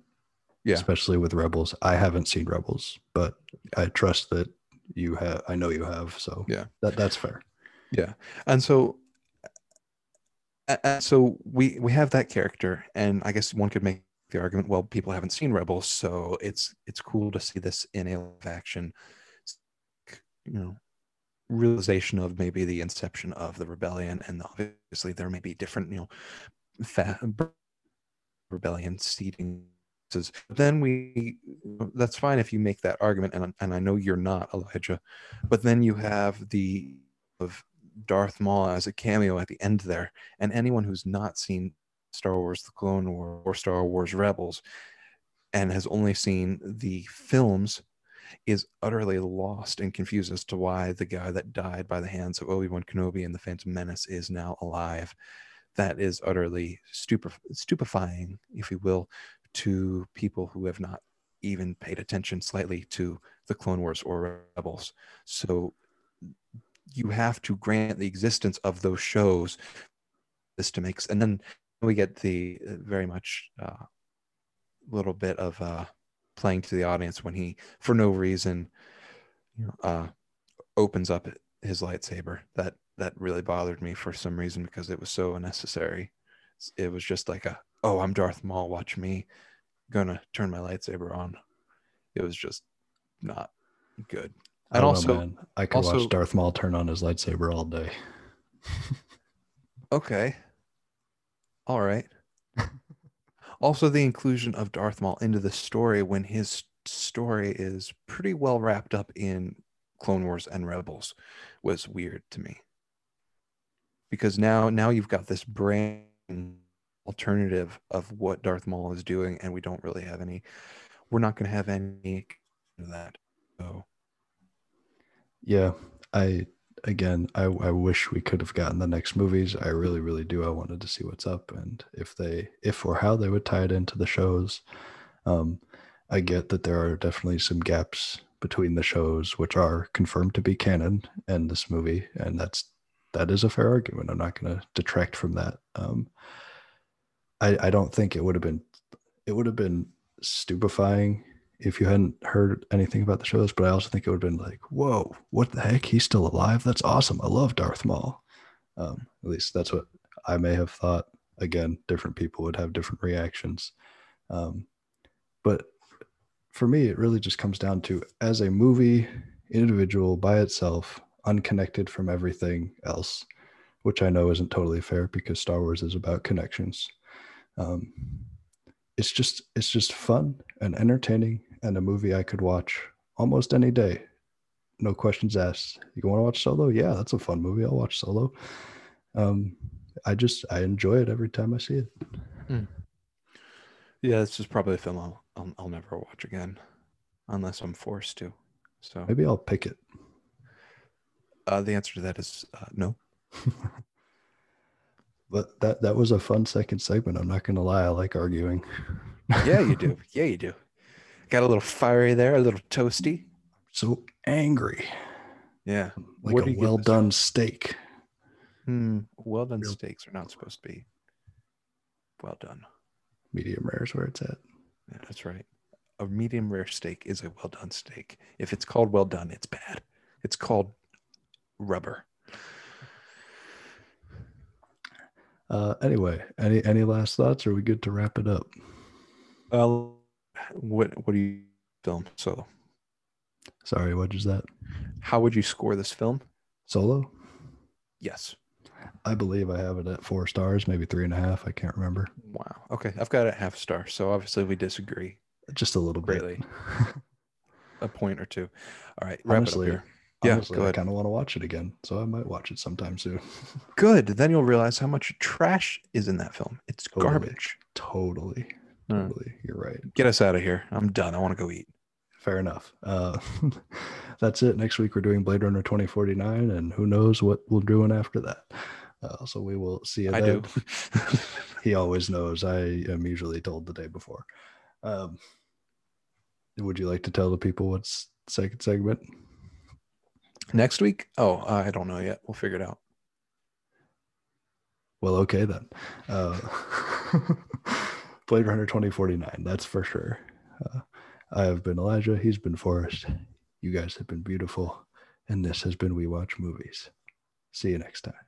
Speaker 2: yeah.
Speaker 1: especially with rebels. I haven't seen rebels but i trust that you have i know you have so
Speaker 2: yeah.
Speaker 1: that that's fair.
Speaker 2: Yeah. And so and so we we have that character and i guess one could make the argument well people haven't seen rebels so it's it's cool to see this in a live action you know realization of maybe the inception of the rebellion and obviously there may be different you know fa- rebellion seeding then we that's fine if you make that argument and, and i know you're not elijah but then you have the of Darth Maul as a cameo at the end there. And anyone who's not seen Star Wars The Clone War or Star Wars Rebels and has only seen the films is utterly lost and confused as to why the guy that died by the hands of Obi-Wan Kenobi and the Phantom Menace is now alive. That is utterly stupef- stupefying, if you will, to people who have not even paid attention slightly to the Clone Wars or Rebels. So you have to grant the existence of those shows this to make and then we get the uh, very much uh, little bit of uh, playing to the audience when he for no reason you know, uh, opens up his lightsaber. That that really bothered me for some reason because it was so unnecessary. It was just like a oh i'm darth maul watch me. Gonna turn my lightsaber on. It was just not good
Speaker 1: and oh, also, know, I could also, watch Darth Maul turn on his lightsaber all day.
Speaker 2: okay. All right. also, the inclusion of Darth Maul into the story when his story is pretty well wrapped up in Clone Wars and Rebels was weird to me. Because now, now you've got this brand alternative of what Darth Maul is doing, and we don't really have any. We're not going to have any of that. So
Speaker 1: yeah, I again, I, I wish we could have gotten the next movies. I really, really do. I wanted to see what's up and if they, if or how they would tie it into the shows. Um, I get that there are definitely some gaps between the shows, which are confirmed to be canon and this movie, and that's that is a fair argument. I'm not going to detract from that. Um, I I don't think it would have been it would have been stupefying if you hadn't heard anything about the shows, but I also think it would have been like, whoa, what the heck? He's still alive. That's awesome. I love Darth Maul. Um, at least that's what I may have thought. Again, different people would have different reactions. Um, but for me, it really just comes down to as a movie, individual by itself, unconnected from everything else, which I know isn't totally fair because Star Wars is about connections. Um, it's just it's just fun and entertaining and a movie I could watch almost any day. No questions asked. You want to watch Solo? Yeah, that's a fun movie. I'll watch Solo. Um, I just I enjoy it every time I see it.
Speaker 2: Hmm. Yeah, this is probably a film I'll, I'll, I'll never watch again, unless I'm forced to. So
Speaker 1: maybe I'll pick it.
Speaker 2: Uh, the answer to that is uh, no.
Speaker 1: But that that was a fun second segment. I'm not gonna lie. I like arguing.
Speaker 2: Yeah, you do. Yeah, you do. Got a little fiery there, a little toasty.
Speaker 1: so angry,
Speaker 2: Yeah.
Speaker 1: like
Speaker 2: Where
Speaker 1: a well done steak.
Speaker 2: Hmm. Well done
Speaker 1: Real-
Speaker 2: steaks are not supposed to be well done.
Speaker 1: Medium rare is where it's at.
Speaker 2: Yeah, that's right. A medium rare steak is a well done steak. If it's called well done, it's bad. It's called rubber.
Speaker 1: Uh, anyway, any any last thoughts? Are we good to wrap it up?
Speaker 2: Uh, what what do you film solo?
Speaker 1: Sorry, what is that?
Speaker 2: How would you score this film?
Speaker 1: Solo?
Speaker 2: Yes.
Speaker 1: I believe I have it at four stars, maybe three and a half. I can't remember.
Speaker 2: Wow. Okay. I've got it at half star. So obviously we disagree
Speaker 1: Just a little bit.
Speaker 2: greatly. a point or two. All right. Wrap
Speaker 1: Honestly,
Speaker 2: it up here. Yeah,
Speaker 1: Honestly, I kind of want to watch it again, so I might watch it sometime soon.
Speaker 2: Good. Then you'll realize how much trash is in that film. It's
Speaker 1: Totally.
Speaker 2: garbage.
Speaker 1: totally, Totally. You're right.
Speaker 2: Get us out of here. I'm done. I want to go eat.
Speaker 1: Fair enough. Uh, that's it. Next week we're doing Blade Runner 2049, and who knows what we're doing after that. Uh, so we will see you
Speaker 2: I
Speaker 1: then.
Speaker 2: do.
Speaker 1: he always knows. I am usually told the day before. Um, would you like to tell the people what's second segment?
Speaker 2: Next week? Oh, I don't know yet. We'll figure it out.
Speaker 1: Well, okay then. Uh, Blade Runner 2049. That's for sure. Uh, I have been Elijah. He's been Forrest. You guys have been beautiful. And this has been We Watch Movies. See you next time.